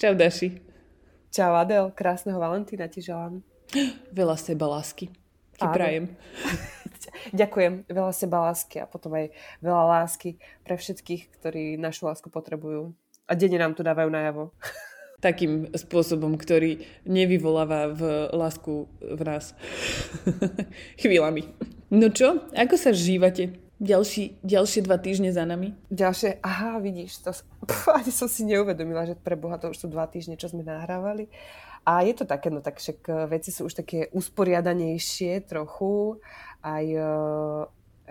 Čau, Daši. Čau Adel, krásneho Valentína ti želám. Veľa seba lásky. Ti Áno. prajem. Ďakujem, veľa seba lásky a potom aj veľa lásky pre všetkých, ktorí našu lásku potrebujú. A denne nám to dávajú najavo. Takým spôsobom, ktorý nevyvoláva v lásku v nás. Chvíľami. No čo? Ako sa žívate? Ďalší, ďalšie dva týždne za nami? Ďalšie, aha, vidíš, to, pf, ani som si neuvedomila, že pre Boha to už sú dva týždne, čo sme nahrávali. A je to také, no tak však eh, veci sú už také usporiadanejšie trochu, aj eh,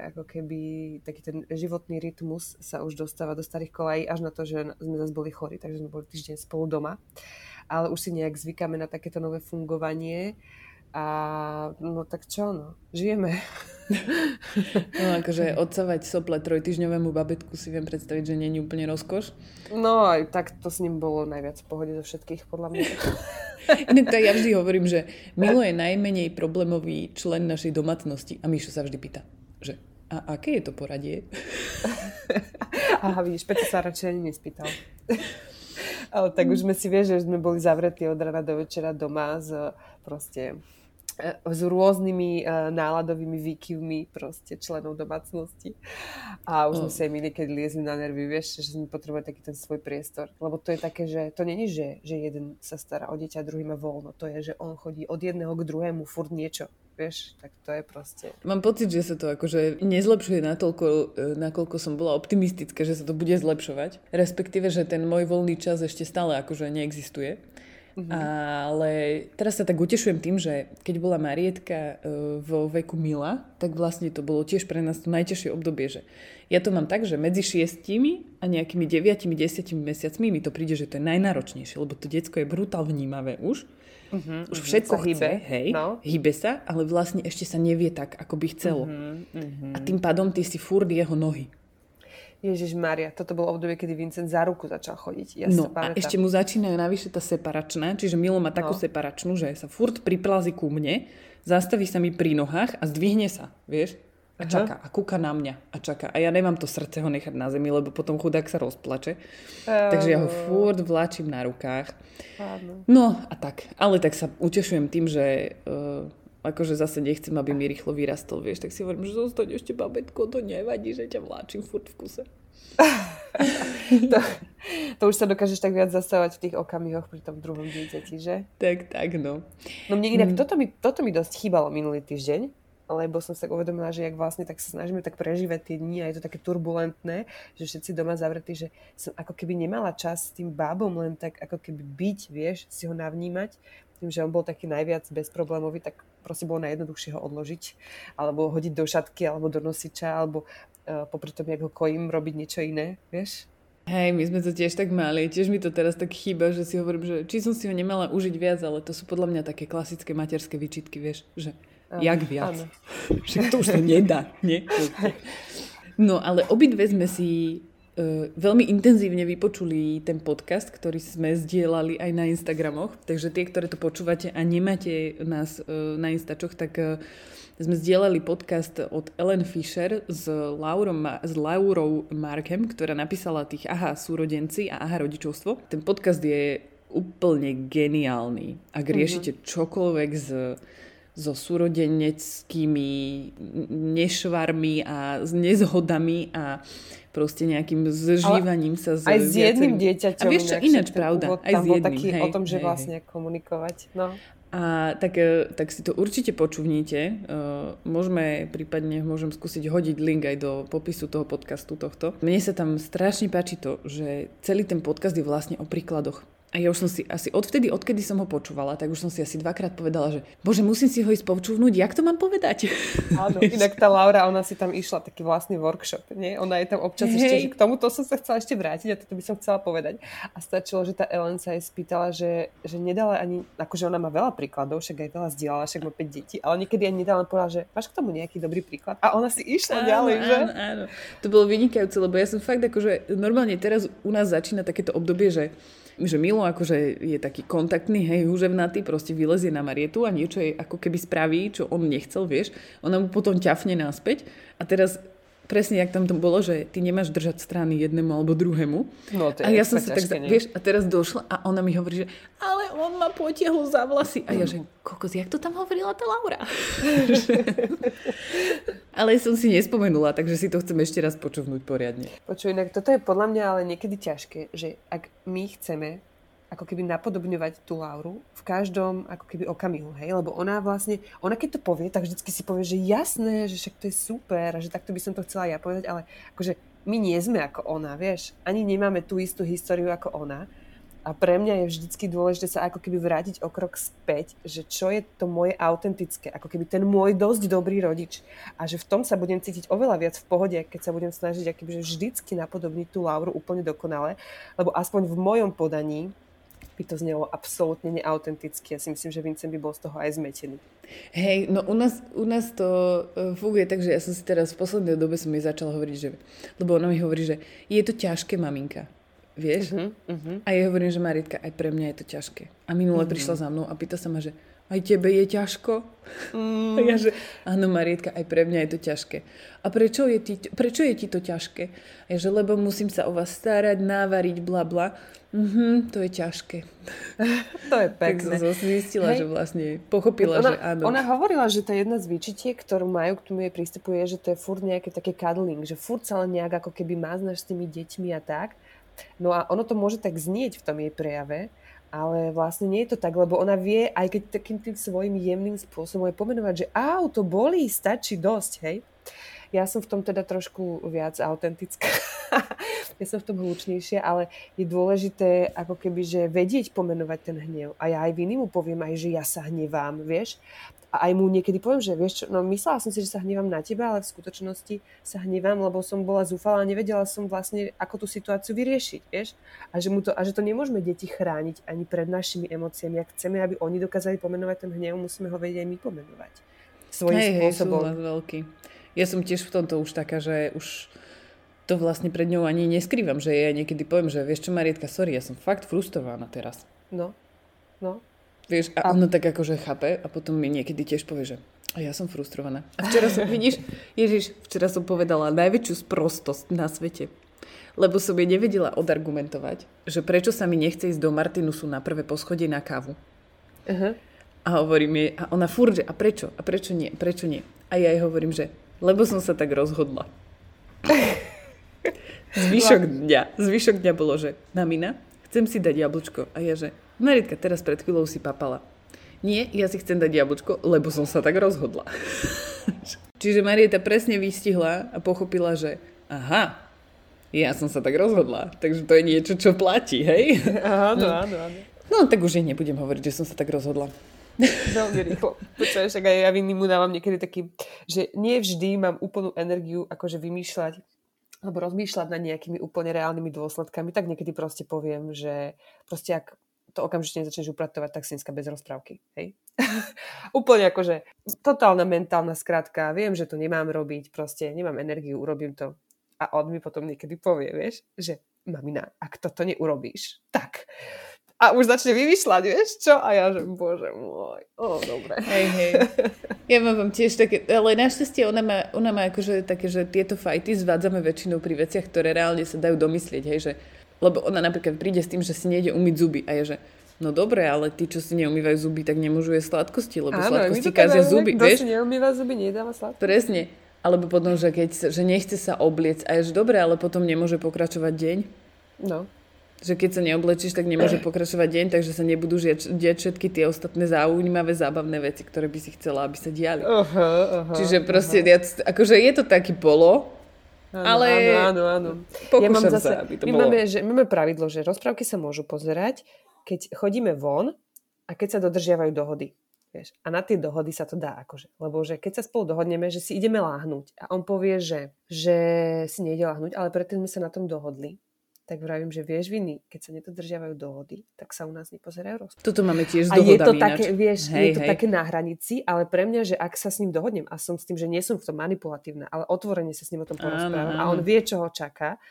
ako keby taký ten životný rytmus sa už dostáva do starých kolají, až na to, že sme zase boli chorí, takže sme boli týždeň spolu doma. Ale už si nejak zvykáme na takéto nové fungovanie. A no tak čo, no, žijeme. No akože odsávať sople trojtyžňovému babetku si viem predstaviť, že nie je úplne rozkoš. No aj tak to s ním bolo najviac v pohode zo všetkých, podľa mňa. Inak tak ja vždy hovorím, že Milo je najmenej problémový člen našej domácnosti. A Mišo sa vždy pýta, že a aké je to poradie? Aha, vidíš, Peťo sa radšej ani nespýtal. Ale tak už sme si vieš, že sme boli zavretí od rana do večera doma s proste e, s rôznymi uh, náladovými výkyvmi proste členov domácnosti. A už sme Oh. sa aj my niekedy liezli na nervy, vieš, že sme potrebovali taký ten svoj priestor. Lebo to je také, že to není, že, že jeden sa stará o dieťa druhý má voľno. To je, že on chodí od jedného k druhému furt niečo. Vieš, tak to je proste... Mám pocit, že sa to akože nezlepšuje natoľko, e, nakoľko som bola optimistická, že sa to bude zlepšovať. Respektíve, že ten môj voľný čas ešte stále akože neexistuje. Ale teraz sa tak utešujem tým, že keď bola Marietka e, vo veku Mila, tak vlastne to bolo tiež pre nás to najťažšie obdobie, že ja to mám tak, že medzi šiestimi a nejakými deviatimi, desiatimi mesiacmi mi to príde, že to je najnáročnejšie, lebo to decko je brutál vnímavé už. Uh-huh, Už všetko sa chce, hýbe, hej, no. hýbe sa, ale vlastne ešte sa nevie tak, ako by chcelo. Uh-huh. A tým pádom ty si furt jeho nohy. Ježiš Maria, toto bolo obdobie, kedy Vincent za ruku začal chodiť. Ja No a ešte mu začínajú navyše tá separačná, čiže Milo má takú No. separačnú, že sa furt priplazí ku mne, zastaví sa mi pri nohách a zdvihne sa, vieš? A Aha. čaká, a kúka na mňa a čaká. A ja nemám to srdce ho nechať na zemi, lebo potom chudák sa rozplače. Takže ja ho furt vláčim na rukách. Áno. No a tak, ale tak sa utešujem tým, že uh, akože zase nechcem, aby mi rýchlo vyrastol, vieš, tak si hovorím, že zostaň ešte babetko, to nevadí, že ťa vláčim furt v kuse. to, to už sa dokážeš tak viac zastávať v tých okamihoch pri tom druhom dieťati, že? Tak, tak, no. No mne inak toto mi, toto mi dosť chýbalo minulý týždeň, lebo som sa uvedomila, že jak vlastne tak sa snažíme tak prežívať tie dni a je to také turbulentné, že všetci doma zavretí, že som ako keby nemala čas s tým bábom len tak ako keby byť, vieš, si ho navnímať. Tým, že on bol taký najviac bezproblémový, tak proste bolo najjednoduchšie ho odložiť, alebo hodiť do šatky, alebo do nosiča, alebo uh, popri tom, jak ho kojím, robiť niečo iné, vieš? Hej, my sme to tiež tak mali. Tiež mi to teraz tak chýba, že si hovorím, že či som si ho nemala užiť viac, ale to sú podľa mňa také klasické materské výčitky, vieš, že Áno, jak viac. áno. Však to už sa nedá, nie? No, ale obidve sme si veľmi intenzívne vypočuli ten podcast, ktorý sme zdieľali aj na Instagramoch. Takže tie, ktoré to počúvate a nemáte nás e, na Instačoch, tak e, sme zdieľali podcast od Ellen Fisher s, Laurom, s Laurou Markem, ktorá napísala tých Aha súrodenci a Aha rodičovstvo. Ten podcast je úplne geniálny. Ak riešite čokoľvek z so súrodeneckými nešvarmi a s nezhodami a proste nejakým zžívaním sa s Aj s jedným dieťaťom. A vieš čo, ináč pravda, úvod aj s jedným, taký hej, o tom, že hej, vlastne komunikovať. No. A tak, e, tak si to určite počúvnite. E, Môžeme, prípadne môžem skúsiť hodiť link aj do popisu toho podcastu tohto. Mne sa tam strašne páči to, že celý ten podcast je vlastne o príkladoch. A ja už som si asi odvtedy, odkedy som ho počúvala, tak už som si asi dvakrát povedala, že bože, musím si ho ísť počúvnuť, jak to mám povedať? Áno, inak tá Laura, ona si tam išla taký vlastný workshop, nie? Ona je tam občas hey. ešte, že k tomuto som sa chcela ešte vrátiť a toto by som chcela povedať. A stačilo, že tá Ellen sa jej spýtala, že, že nedala ani, akože ona má veľa príkladov, však aj veľa zdieľala, však má 5 detí, ale niekedy ani nedala povedala, že máš k tomu nejaký dobrý príklad. A ona si išla áno, ďalej, áno, že? Áno, To bolo vynikajúce, lebo ja som fakt akože normálne teraz u nás začína takéto obdobie, že že Milo akože je taký kontaktný, hej, húževnatý, proste vylezie na Marietu a niečo jej ako keby spraví, čo on nechcel, vieš. Ona mu potom ťafne naspäť a teraz presne, jak tam to bolo, že ty nemáš držať strany jednému alebo druhému. No, to je a ja som sa tak, vieš, a teraz došla a ona mi hovorí, že ale on ma potiahol za vlasy. A ja, že kokos, jak to tam hovorila tá Laura? ale som si nespomenula, takže si to chcem ešte raz počúvnuť poriadne. Počuj, inak toto je podľa mňa ale niekedy ťažké, že ak my chceme ako keby napodobňovať tú Lauru v každom ako keby okamihu, hej? Lebo ona vlastne, ona keď to povie, tak vždycky si povie, že jasné, že však to je super a že takto by som to chcela ja povedať, ale akože my nie sme ako ona, vieš? Ani nemáme tú istú históriu ako ona. A pre mňa je vždycky dôležité sa ako keby vrátiť o krok späť, že čo je to moje autentické, ako keby ten môj dosť dobrý rodič. A že v tom sa budem cítiť oveľa viac v pohode, keď sa budem snažiť akoby vždycky napodobniť tú Lauru úplne dokonale, lebo aspoň v mojom podaní by to znelo absolútne neautenticky. Ja si myslím, že Vincent by bol z toho aj zmetený. Hej, no u nás, u nás to uh, funguje tak, že ja som si teraz v poslednej dobe som jej začala hovoriť, že, lebo ona mi hovorí, že je to ťažké, maminka. Vieš? Uh-huh, uh-huh. A ja hovorím, že Maritka, aj pre mňa je to ťažké. A minule uh-huh. prišla za mnou a pýta sa ma, že aj tebe je ťažko? Mm. A ja, že áno, Marietka, aj pre mňa je to ťažké. A prečo je, ti, prečo je ti to ťažké? A ja, že lebo musím sa o vás starať, návariť, bla bla. Mhm, to je ťažké. to je pekné. tak som zistila, Hej. že vlastne pochopila, ona, že áno. Ona hovorila, že to je jedna z výčitiek, ktorú majú k tomu jej prístupuje, že to je furt nejaké také cuddling, že furt sa len nejak ako keby máznaš s tými deťmi a tak. No a ono to môže tak znieť v tom jej prejave, ale vlastne nie je to tak, lebo ona vie, aj keď takým tým svojim jemným spôsobom aj pomenovať, že au, to bolí, stačí dosť, hej. Ja som v tom teda trošku viac autentická. ja som v tom hlučnejšia, ale je dôležité ako keby, že vedieť pomenovať ten hnev. A ja aj mu poviem aj, že ja sa hnevám, vieš a aj mu niekedy poviem, že vieš čo, no myslela som si, že sa hnevam na teba, ale v skutočnosti sa hnevam, lebo som bola zúfala a nevedela som vlastne, ako tú situáciu vyriešiť, vieš? A že, mu to, a že to nemôžeme deti chrániť ani pred našimi emóciami. Ak chceme, aby oni dokázali pomenovať ten hnev, musíme ho vedieť aj my pomenovať. Svojím hej, spôsobom. Hej, veľký. Ja som tiež v tomto už taká, že už to vlastne pred ňou ani neskrývam, že ja niekedy poviem, že vieš čo Marietka, sorry, ja som fakt frustrovaná teraz. No, no. Vieš, a ono tak akože chápe a potom mi niekedy tiež povie, že a ja som frustrovaná. A včera som, vidíš, Ježiš, včera som povedala najväčšiu sprostosť na svete. Lebo som jej nevedela odargumentovať, že prečo sa mi nechce ísť do Martinusu na prvé poschodie na kávu. Uh-huh. A hovorím jej, a ona furt, že a prečo? A prečo nie? Prečo nie? A ja jej hovorím, že lebo som sa tak rozhodla. Zvyšok dňa, zvyšok dňa bolo, že Namina, chcem si dať jablčko. A ja, že Maritka teraz pred chvíľou si papala. Nie, ja si chcem dať jablčko, lebo som sa tak rozhodla. Čiže Marieta presne vystihla a pochopila, že aha, ja som sa tak rozhodla, takže to je niečo, čo platí, hej? Áno, no. áno, áno. No, tak už jej nebudem hovoriť, že som sa tak rozhodla. Veľmi rýchlo. Počuješ, tak aj ja mu dávam niekedy taký, že nie vždy mám úplnú energiu akože vymýšľať alebo rozmýšľať nad nejakými úplne reálnymi dôsledkami, tak niekedy proste poviem, že proste ak to okamžite nezačneš upratovať, tak si bez rozprávky. Hej? Úplne akože totálna mentálna skratka. Viem, že to nemám robiť, proste nemám energiu, urobím to. A on mi potom niekedy povie, vieš, že mamina, ak toto neurobíš, tak a už začne vymýšľať, vieš čo? A ja, že bože môj, o, dobre. Hej, hej. Ja mám tiež také, ale našťastie ona má, ona má akože také, že tieto fajty zvádzame väčšinou pri veciach, ktoré reálne sa dajú domyslieť, hej, že lebo ona napríklad príde s tým, že si nejde umyť zuby a je, že no dobre, ale tí, čo si neumývajú zuby, tak nemôžu jesť sladkosti, lebo Áno, sladkosti kázia zuby, kto vieš? si neumýva zuby, nedáva sladkosti. Presne. Alebo potom, že, keď, že nechce sa obliec a je, že dobre, ale potom nemôže pokračovať deň. No. Že keď sa neoblečíš, tak nemôže pokračovať deň, takže sa nebudú diať všetky tie ostatné zaujímavé, zábavné veci, ktoré by si chcela, aby sa diali. Uh-huh, uh-huh, Čiže proste, uh-huh. ja, akože je to taký polo, Áno, ale áno, áno, áno. ja mám zase, sa, aby to my, bolo. Máme, že, máme pravidlo, že rozprávky sa môžu pozerať, keď chodíme von a keď sa dodržiavajú dohody. Vieš, a na tie dohody sa to dá, akože. Lebo že keď sa spolu dohodneme, že si ideme láhnuť a on povie, že, že si nejde láhnuť, ale predtým sme sa na tom dohodli, tak vravím, že vieš viny, keď sa nedodržiavajú dohody, tak sa u nás nepozerajú rozprávky. Toto máme tiež s A je to také, vieš, hej, je to hej. také na hranici, ale pre mňa, že ak sa s ním dohodnem a som s tým, že nie som v tom manipulatívna, ale otvorene sa s ním o tom porozprávam a on vie, čo ho čaká,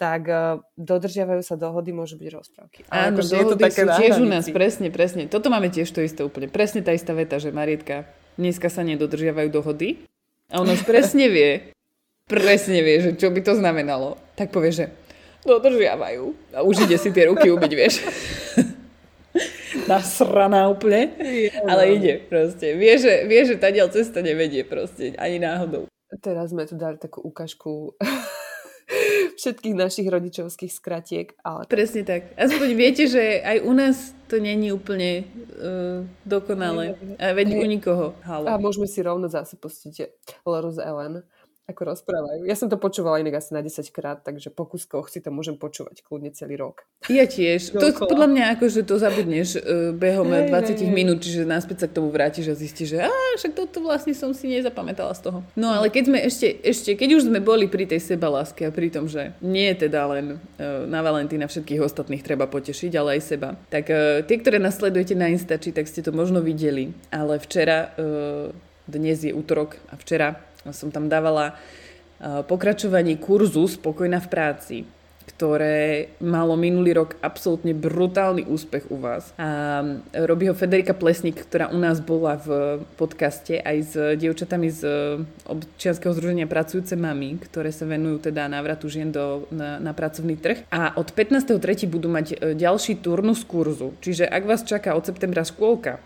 tak uh, dodržiavajú sa dohody, môžu byť rozprávky. Ale Áno, akože je to dohody také sú tiež u nás, presne, presne. Toto máme tiež to isté úplne. Presne tá istá veta, že Marietka, dneska sa nedodržiavajú dohody. A on už presne vie, presne vie, že čo by to znamenalo. Tak povie, že dodržiavajú. A už ide si tie ruky umyť, vieš. Nasraná úplne. Ale ide proste. Vie, že, vie, že tá cesta nevedie proste. Ani náhodou. Teraz sme tu dali takú ukážku všetkých našich rodičovských skratiek, ale Presne tak. Aspoň viete, že aj u nás to není úplne uh, dokonalé. A veď u nikoho. Halo. a môžeme si rovno zase pustiť Loru z Ellen, ako rozprávajú. Ja som to počúvala inak asi na 10 krát, takže po kúskoch si to môžem počúvať kľudne celý rok. Ja tiež. To podľa mňa akože to zabudneš uh, behom Hej, 20 hej, hej. minút, čiže náspäť sa k tomu vrátiš a zistíš, že á, však toto vlastne som si nezapamätala z toho. No ale keď sme ešte, ešte, keď už sme boli pri tej sebaláske a pri tom, že nie je teda len uh, na Valentína všetkých ostatných treba potešiť, ale aj seba, tak uh, tie, ktoré nasledujete na Instači, tak ste to možno videli, ale včera, uh, dnes je útorok a včera som tam dávala uh, pokračovanie kurzu Spokojná v práci ktoré malo minulý rok absolútne brutálny úspech u vás. A robí ho Federika Plesník, ktorá u nás bola v podcaste aj s dievčatami z občianskeho združenia Pracujúce mamy, ktoré sa venujú teda návratu žien do, na, na pracovný trh. A od 15.3. budú mať ďalší turnus kurzu. Čiže ak vás čaká od septembra škôlka,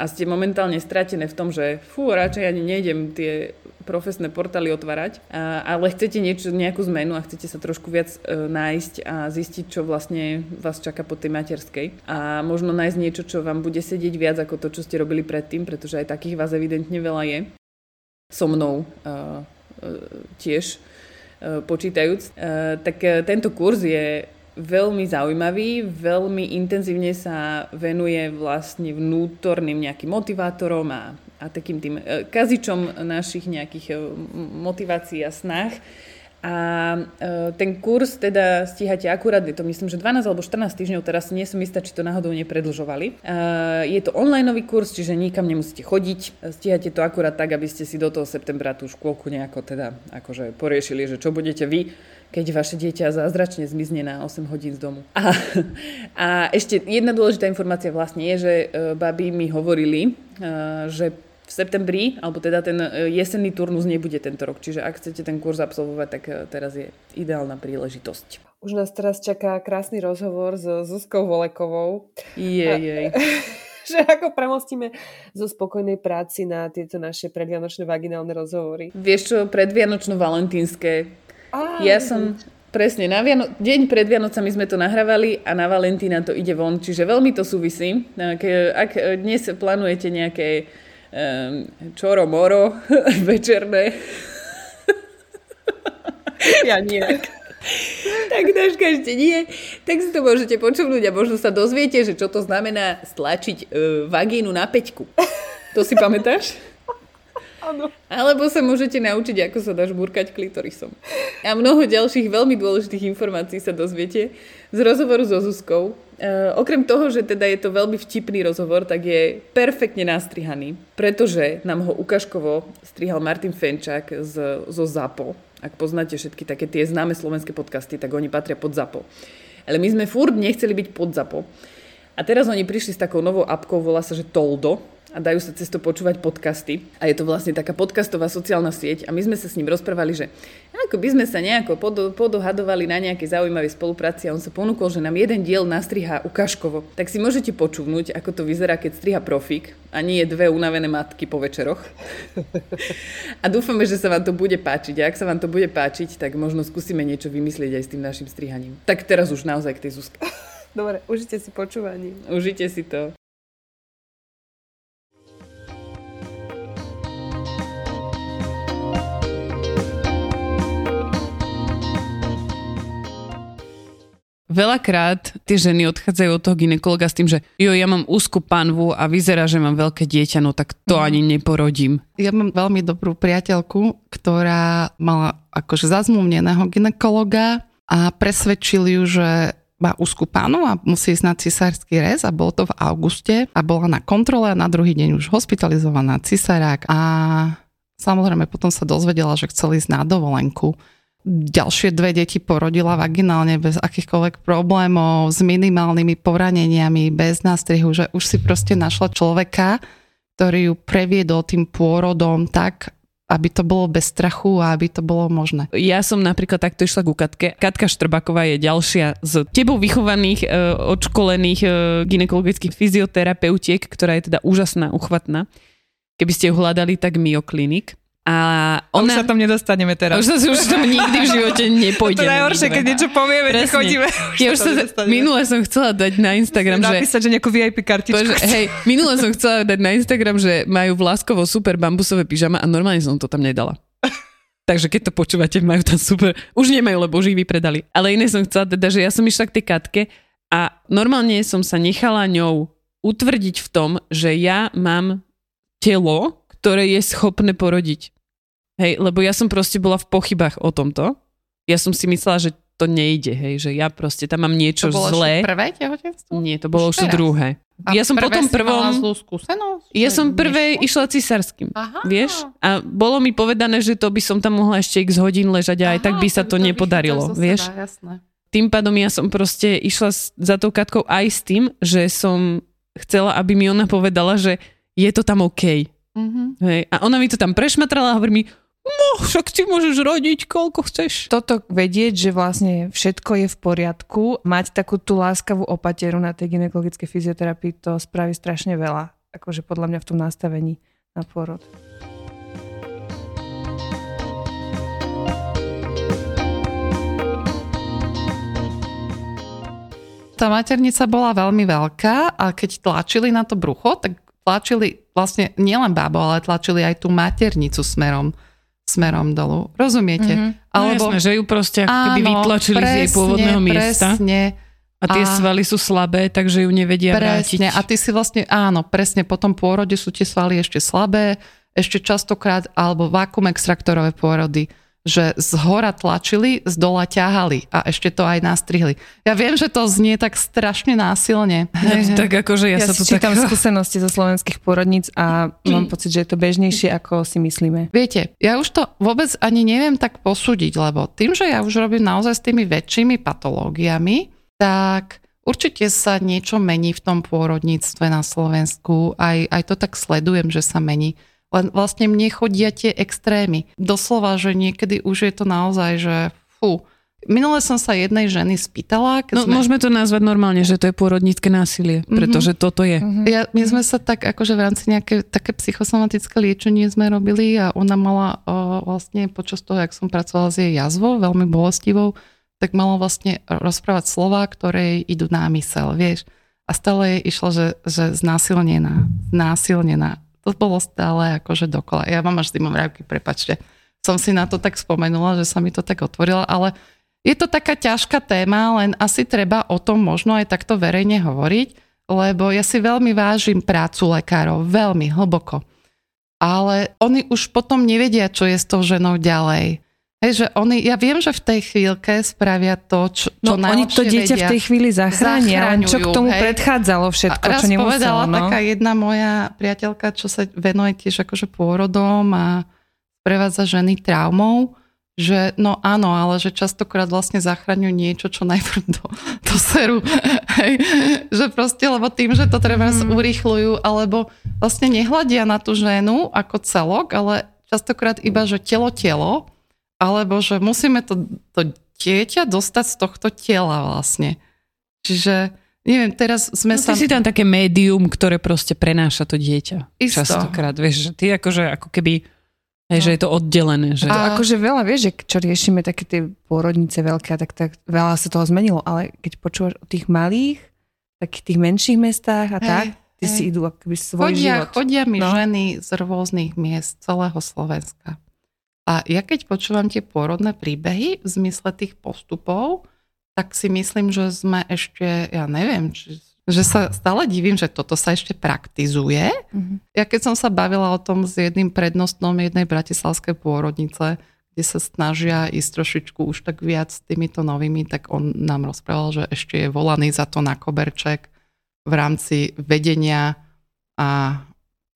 a ste momentálne stratené v tom, že fú, radšej ani nejdem tie profesné portály otvárať, ale chcete niečo, nejakú zmenu a chcete sa trošku viac e, nájsť a zistiť, čo vlastne vás čaká po tej materskej a možno nájsť niečo, čo vám bude sedieť viac ako to, čo ste robili predtým, pretože aj takých vás evidentne veľa je. So mnou e, e, tiež e, počítajúc. Tak tento kurz je veľmi zaujímavý, veľmi intenzívne sa venuje vlastne vnútorným nejakým motivátorom a, a takým tým e, kazičom našich nejakých e, motivácií a snách. A e, ten kurz teda stíhate akurát, to myslím, že 12 alebo 14 týždňov, teraz nie som istá, či to náhodou nepredlžovali. Je to online kurz, čiže nikam nemusíte chodiť, stíhate to akurát tak, aby ste si do toho septembra tú škôlku nejako teda akože poriešili, že čo budete vy keď vaše dieťa zázračne zmizne na 8 hodín z domu. A, a ešte jedna dôležitá informácia vlastne je, že baby mi hovorili, že v septembri, alebo teda ten e, jesenný turnus nebude tento rok. Čiže ak chcete ten kurz absolvovať, tak e, teraz je ideálna príležitosť. Už nás teraz čaká krásny rozhovor so Zuzkou Volekovou. Jej, jej. že ako premostíme zo spokojnej práci na tieto naše predvianočné vaginálne rozhovory. Vieš čo, predvianočno-valentínske. Á, Ja som Presne, na Viano- deň pred Vianocami sme to nahrávali a na Valentína to ide von, čiže veľmi to súvisí. Ak, ak dnes plánujete nejaké čoro moro večerné, ja nie. tak Daška ešte nie, tak si to môžete počúvnuť a možno sa dozviete, že čo to znamená stlačiť uh, vagínu na peťku. To si pamätáš? Áno. Alebo sa môžete naučiť, ako sa dá žmurkať klitorisom. A mnoho ďalších veľmi dôležitých informácií sa dozviete z rozhovoru so Zuzkou. E, okrem toho, že teda je to veľmi vtipný rozhovor, tak je perfektne nastrihaný, pretože nám ho ukážkovo strihal Martin Fenčák z, zo ZAPO. Ak poznáte všetky také tie známe slovenské podcasty, tak oni patria pod ZAPO. Ale my sme furt nechceli byť pod ZAPO. A teraz oni prišli s takou novou apkou, volá sa, že Toldo a dajú sa cez to počúvať podcasty. A je to vlastne taká podcastová sociálna sieť a my sme sa s ním rozprávali, že ako by sme sa nejako podo, podohadovali na nejakej zaujímavej spolupráci a on sa ponúkol, že nám jeden diel nastriha ukážkovo. Tak si môžete počúvnuť, ako to vyzerá, keď striha profík a nie dve unavené matky po večeroch. A dúfame, že sa vám to bude páčiť. A ak sa vám to bude páčiť, tak možno skúsime niečo vymyslieť aj s tým našim strihaním. Tak teraz už naozaj k tej Zuzke. Dobre, užite si počúvanie. Užite si to. Veľakrát tie ženy odchádzajú od toho ginekologa s tým, že jo, ja mám úzku panvu a vyzerá, že mám veľké dieťa, no tak to mm. ani neporodím. Ja mám veľmi dobrú priateľku, ktorá mala akože zazmluvneného ginekologa a presvedčili ju, že má úzku pánu a musí ísť na cisársky rez a bolo to v auguste a bola na kontrole a na druhý deň už hospitalizovaná cisárák a samozrejme potom sa dozvedela, že chceli ísť na dovolenku ďalšie dve deti porodila vaginálne bez akýchkoľvek problémov, s minimálnymi poraneniami, bez nástrihu, že už si proste našla človeka, ktorý ju previedol tým pôrodom tak, aby to bolo bez strachu a aby to bolo možné. Ja som napríklad takto išla ku Katke. Katka Štrbaková je ďalšia z tebou vychovaných, e, odškolených e, ginekologických fyzioterapeutiek, ktorá je teda úžasná, uchvatná. Keby ste ju hľadali, tak Mio Clinic. A ona... A už sa tam nedostaneme teraz. Už sa už tam nikdy v živote nepôjdeme. To je najhoršie, keď niečo povieme, Presne. chodíme. Ja už sa, minule som chcela dať na Instagram, že... Napísať, že nejakú VIP kartičku. Pože, hej, minule som chcela dať na Instagram, že majú vláskovo super bambusové pyžama a normálne som to tam nedala. Takže keď to počúvate, majú tam super. Už nemajú, lebo už ich vypredali. Ale iné som chcela teda, že ja som išla k tej katke a normálne som sa nechala ňou utvrdiť v tom, že ja mám telo, ktoré je schopné porodiť. Hej, lebo ja som proste bola v pochybách o tomto. Ja som si myslela, že to nejde, hej, že ja proste tam mám niečo to bolo zlé. To prvé tehotenstvo? Nie, to bolo už, už druhé. A ja som potom prvom... zlú skúsenosť? Ja som prvé išla cisárským, Aha. vieš? A bolo mi povedané, že to by som tam mohla ešte x hodín ležať a Aha, aj tak by sa to, to nepodarilo, vieš? Dá, jasné. Tým pádom ja som proste išla za tou Katkou aj s tým, že som chcela, aby mi ona povedala, že je to tam OK. Mm-hmm. Hej. A ona mi to tam prešmatrala a hovorí mi, no však ty môžeš rodiť, koľko chceš. Toto vedieť, že vlastne všetko je v poriadku, mať takú tú láskavú opateru na tej gynekologickej fyzioterapii, to spraví strašne veľa. Akože podľa mňa v tom nastavení na porod. tá maternica bola veľmi veľká a keď tlačili na to brucho, tak tlačili vlastne nielen bábo, ale tlačili aj tú maternicu smerom smerom dolu. Rozumiete? Mm-hmm. Alebo, no jasné, že ju proste ako keby vytlačili presne, z jej pôvodného miesta. Presne. A tie a svaly sú slabé, takže ju nevedia presne. vrátiť. A ty si vlastne, áno, presne, po tom pôrode sú tie svaly ešte slabé, ešte častokrát, alebo vakuum extraktorové pôrody že z hora tlačili, z dola ťahali a ešte to aj nastrihli. Ja viem, že to znie tak strašne násilne. Hej, tak akože ja, ja sa tu čítam tak... skúsenosti zo slovenských porodníc a mám pocit, že je to bežnejšie, ako si myslíme. Viete, ja už to vôbec ani neviem tak posúdiť, lebo tým, že ja už robím naozaj s tými väčšími patológiami, tak určite sa niečo mení v tom pôrodníctve na Slovensku. Aj, aj to tak sledujem, že sa mení. Len vlastne mne chodia tie extrémy. Doslova, že niekedy už je to naozaj, že fú. Minule som sa jednej ženy spýtala. Keď no, sme... Môžeme to nazvať normálne, že to je pôrodnícke násilie, mm-hmm. pretože toto je. Mm-hmm. Ja, my sme sa tak, akože v rámci nejaké také psychosomatické liečenie sme robili a ona mala o, vlastne počas toho, jak som pracovala s jej jazvou, veľmi bolestivou, tak mala vlastne rozprávať slova, ktoré idú na mysel, vieš. A stále jej išlo, že, že znásilnená, znásilnená to bolo stále akože dokola. Ja mám až zimomriavky, prepačte. Som si na to tak spomenula, že sa mi to tak otvorilo, ale je to taká ťažká téma, len asi treba o tom možno aj takto verejne hovoriť, lebo ja si veľmi vážim prácu lekárov, veľmi hlboko. Ale oni už potom nevedia, čo je s tou ženou ďalej. Hej, že oni, ja viem, že v tej chvíľke spravia to, čo, čo no, oni to dieťa vedia. v tej chvíli zachránia, čo k tomu hej. predchádzalo všetko, a raz čo nemuselo. povedala no? taká jedna moja priateľka, čo sa venuje tiež akože pôrodom a prevádza ženy traumou, že no áno, ale že častokrát vlastne zachraňujú niečo, čo najprv do, do seru. Hej. Že proste, lebo tým, že to treba mm. urýchľujú, alebo vlastne nehľadia na tú ženu ako celok, ale častokrát iba, že telo-telo, alebo že musíme to, to dieťa dostať z tohto tela vlastne. Čiže neviem, teraz sme no, sa... Ty si tam také médium, ktoré proste prenáša to dieťa. Isto. Častokrát, vieš, že ty akože ako keby Hej, no. že je to oddelené. Že... A akože veľa, vieš, že čo riešime také tie pôrodnice veľké, tak, tak veľa sa toho zmenilo, ale keď počúvaš o tých malých, takých tých menších mestách a hej, tak, ty hej. si idú akoby svoj chodia, život. Chodia mi no. ženy z rôznych miest celého Slovenska. A ja keď počúvam tie pôrodné príbehy v zmysle tých postupov, tak si myslím, že sme ešte, ja neviem, či, že sa stále divím, že toto sa ešte praktizuje. Mm-hmm. Ja keď som sa bavila o tom s jedným prednostnom jednej bratislavskej pôrodnice, kde sa snažia ísť trošičku už tak viac s týmito novými, tak on nám rozprával, že ešte je volaný za to na koberček v rámci vedenia a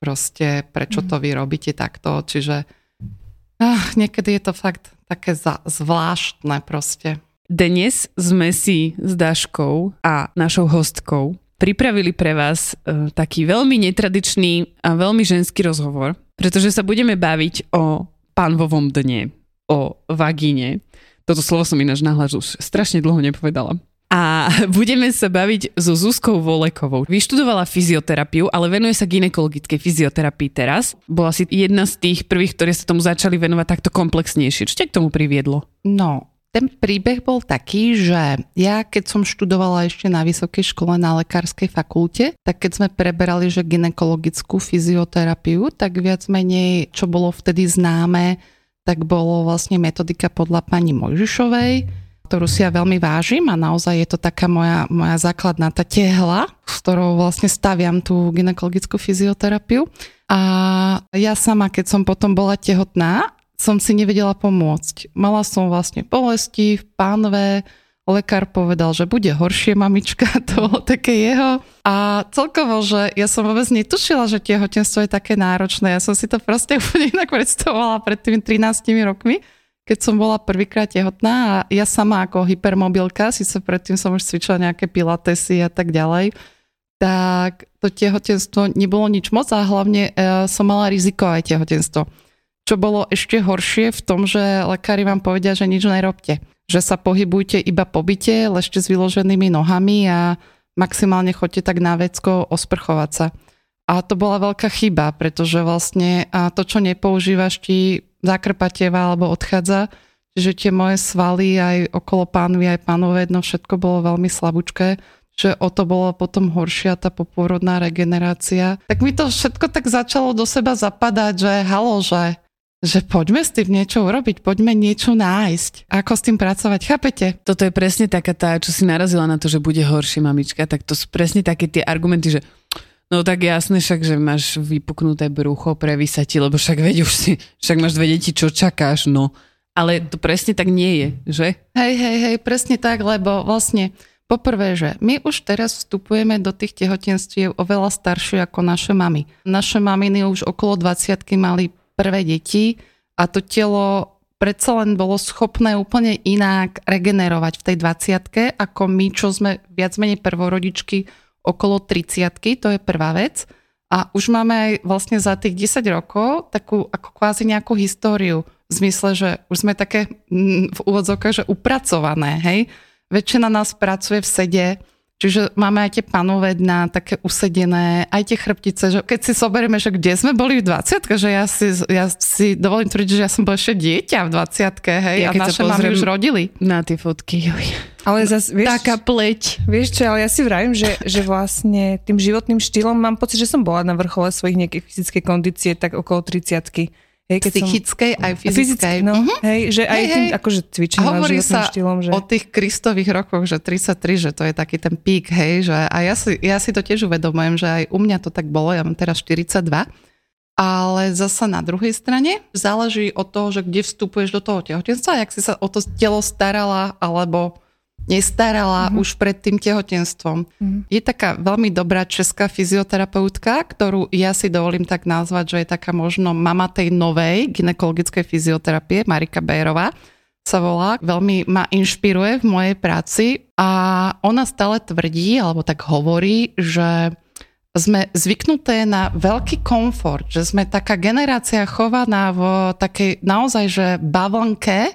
proste prečo to vy robíte takto. Čiže ach, niekedy je to fakt také za, zvláštne proste. Dnes sme si s Daškou a našou hostkou pripravili pre vás uh, taký veľmi netradičný a veľmi ženský rozhovor, pretože sa budeme baviť o pánvovom dne, o vagíne. Toto slovo som ináč nahľad už strašne dlho nepovedala. A budeme sa baviť so Zuzkou Volekovou. Vyštudovala fyzioterapiu, ale venuje sa ginekologickej fyzioterapii teraz. Bola si jedna z tých prvých, ktorí sa tomu začali venovať takto komplexnejšie. Čo ťa k tomu priviedlo? No, ten príbeh bol taký, že ja keď som študovala ešte na vysokej škole na lekárskej fakulte, tak keď sme preberali, že ginekologickú fyzioterapiu, tak viac menej, čo bolo vtedy známe, tak bolo vlastne metodika podľa pani Mojžišovej, ktorú si ja veľmi vážim a naozaj je to taká moja, moja základná tá tehla, s ktorou vlastne staviam tú ginekologickú fyzioterapiu. A ja sama, keď som potom bola tehotná som si nevedela pomôcť. Mala som vlastne bolesti v pánve, lekár povedal, že bude horšie mamička, to také jeho. A celkovo, že ja som vôbec netušila, že tehotenstvo je také náročné. Ja som si to proste úplne inak predstavovala pred tými 13 rokmi, keď som bola prvýkrát tehotná a ja sama ako hypermobilka, síce predtým som už cvičila nejaké pilatesy a tak ďalej, tak to tehotenstvo nebolo nič moc a hlavne e, som mala rizikové tehotenstvo čo bolo ešte horšie v tom, že lekári vám povedia, že nič nerobte. Že sa pohybujte iba po byte, ležte s vyloženými nohami a maximálne choďte tak na vecko osprchovať sa. A to bola veľká chyba, pretože vlastne to, čo nepoužívaš, ti zakrpatieva alebo odchádza. Čiže tie moje svaly aj okolo pánvy, aj pánové jedno, všetko bolo veľmi slabúčké že o to bola potom horšia tá popôrodná regenerácia. Tak mi to všetko tak začalo do seba zapadať, že halo, že že poďme s tým niečo urobiť, poďme niečo nájsť. Ako s tým pracovať, chápete? Toto je presne taká tá, čo si narazila na to, že bude horšie mamička, tak to sú presne také tie argumenty, že no tak jasné však, že máš vypuknuté brucho, prevísa ti, lebo však veď už si, však máš dve deti, čo čakáš, no. Ale to presne tak nie je, že? Hej, hej, hej, presne tak, lebo vlastne Poprvé, že my už teraz vstupujeme do tých tehotenstiev oveľa staršie ako naše mamy. Naše maminy už okolo 20 mali prvé deti a to telo predsa len bolo schopné úplne inak regenerovať v tej 20 ako my, čo sme viac menej prvorodičky okolo 30 to je prvá vec. A už máme aj vlastne za tých 10 rokov takú ako kvázi nejakú históriu v zmysle, že už sme také mm, v úvodzovkách, že upracované, hej. Väčšina nás pracuje v sede, Čiže máme aj tie panové dna, také usedené, aj tie chrbtice, že keď si zoberieme, že kde sme boli v 20 že ja si, ja si dovolím tvrdiť, že ja som bola ešte dieťa v 20 hej, ja, a naše mamy už rodili. Na tie fotky, joj. Ale zas, vieš, Taká pleť. Vieš čo, ale ja si vravím, že, že vlastne tým životným štýlom mám pocit, že som bola na vrchole svojich nejakých fyzickej kondície tak okolo 30 Hej, keď psychickej som... aj fyzickej. No, uh-huh. hej, že aj hej, tým akože cvičením a hovorí sa štýlom, že... o tých kristových rokoch, že 33, že to je taký ten pík, hej, že a ja si, ja si to tiež uvedomujem, že aj u mňa to tak bolo, ja mám teraz 42, ale zasa na druhej strane záleží od toho, že kde vstupuješ do toho tehotenstva, jak si sa o to telo starala, alebo nestarala mm-hmm. už pred tým tehotenstvom. Mm-hmm. Je taká veľmi dobrá česká fyzioterapeutka, ktorú ja si dovolím tak nazvať, že je taká možno mama tej novej ginekologickej fyzioterapie, Marika Bérová sa volá, veľmi ma inšpiruje v mojej práci a ona stále tvrdí, alebo tak hovorí, že sme zvyknuté na veľký komfort, že sme taká generácia chovaná v takej naozaj, že bavlnke,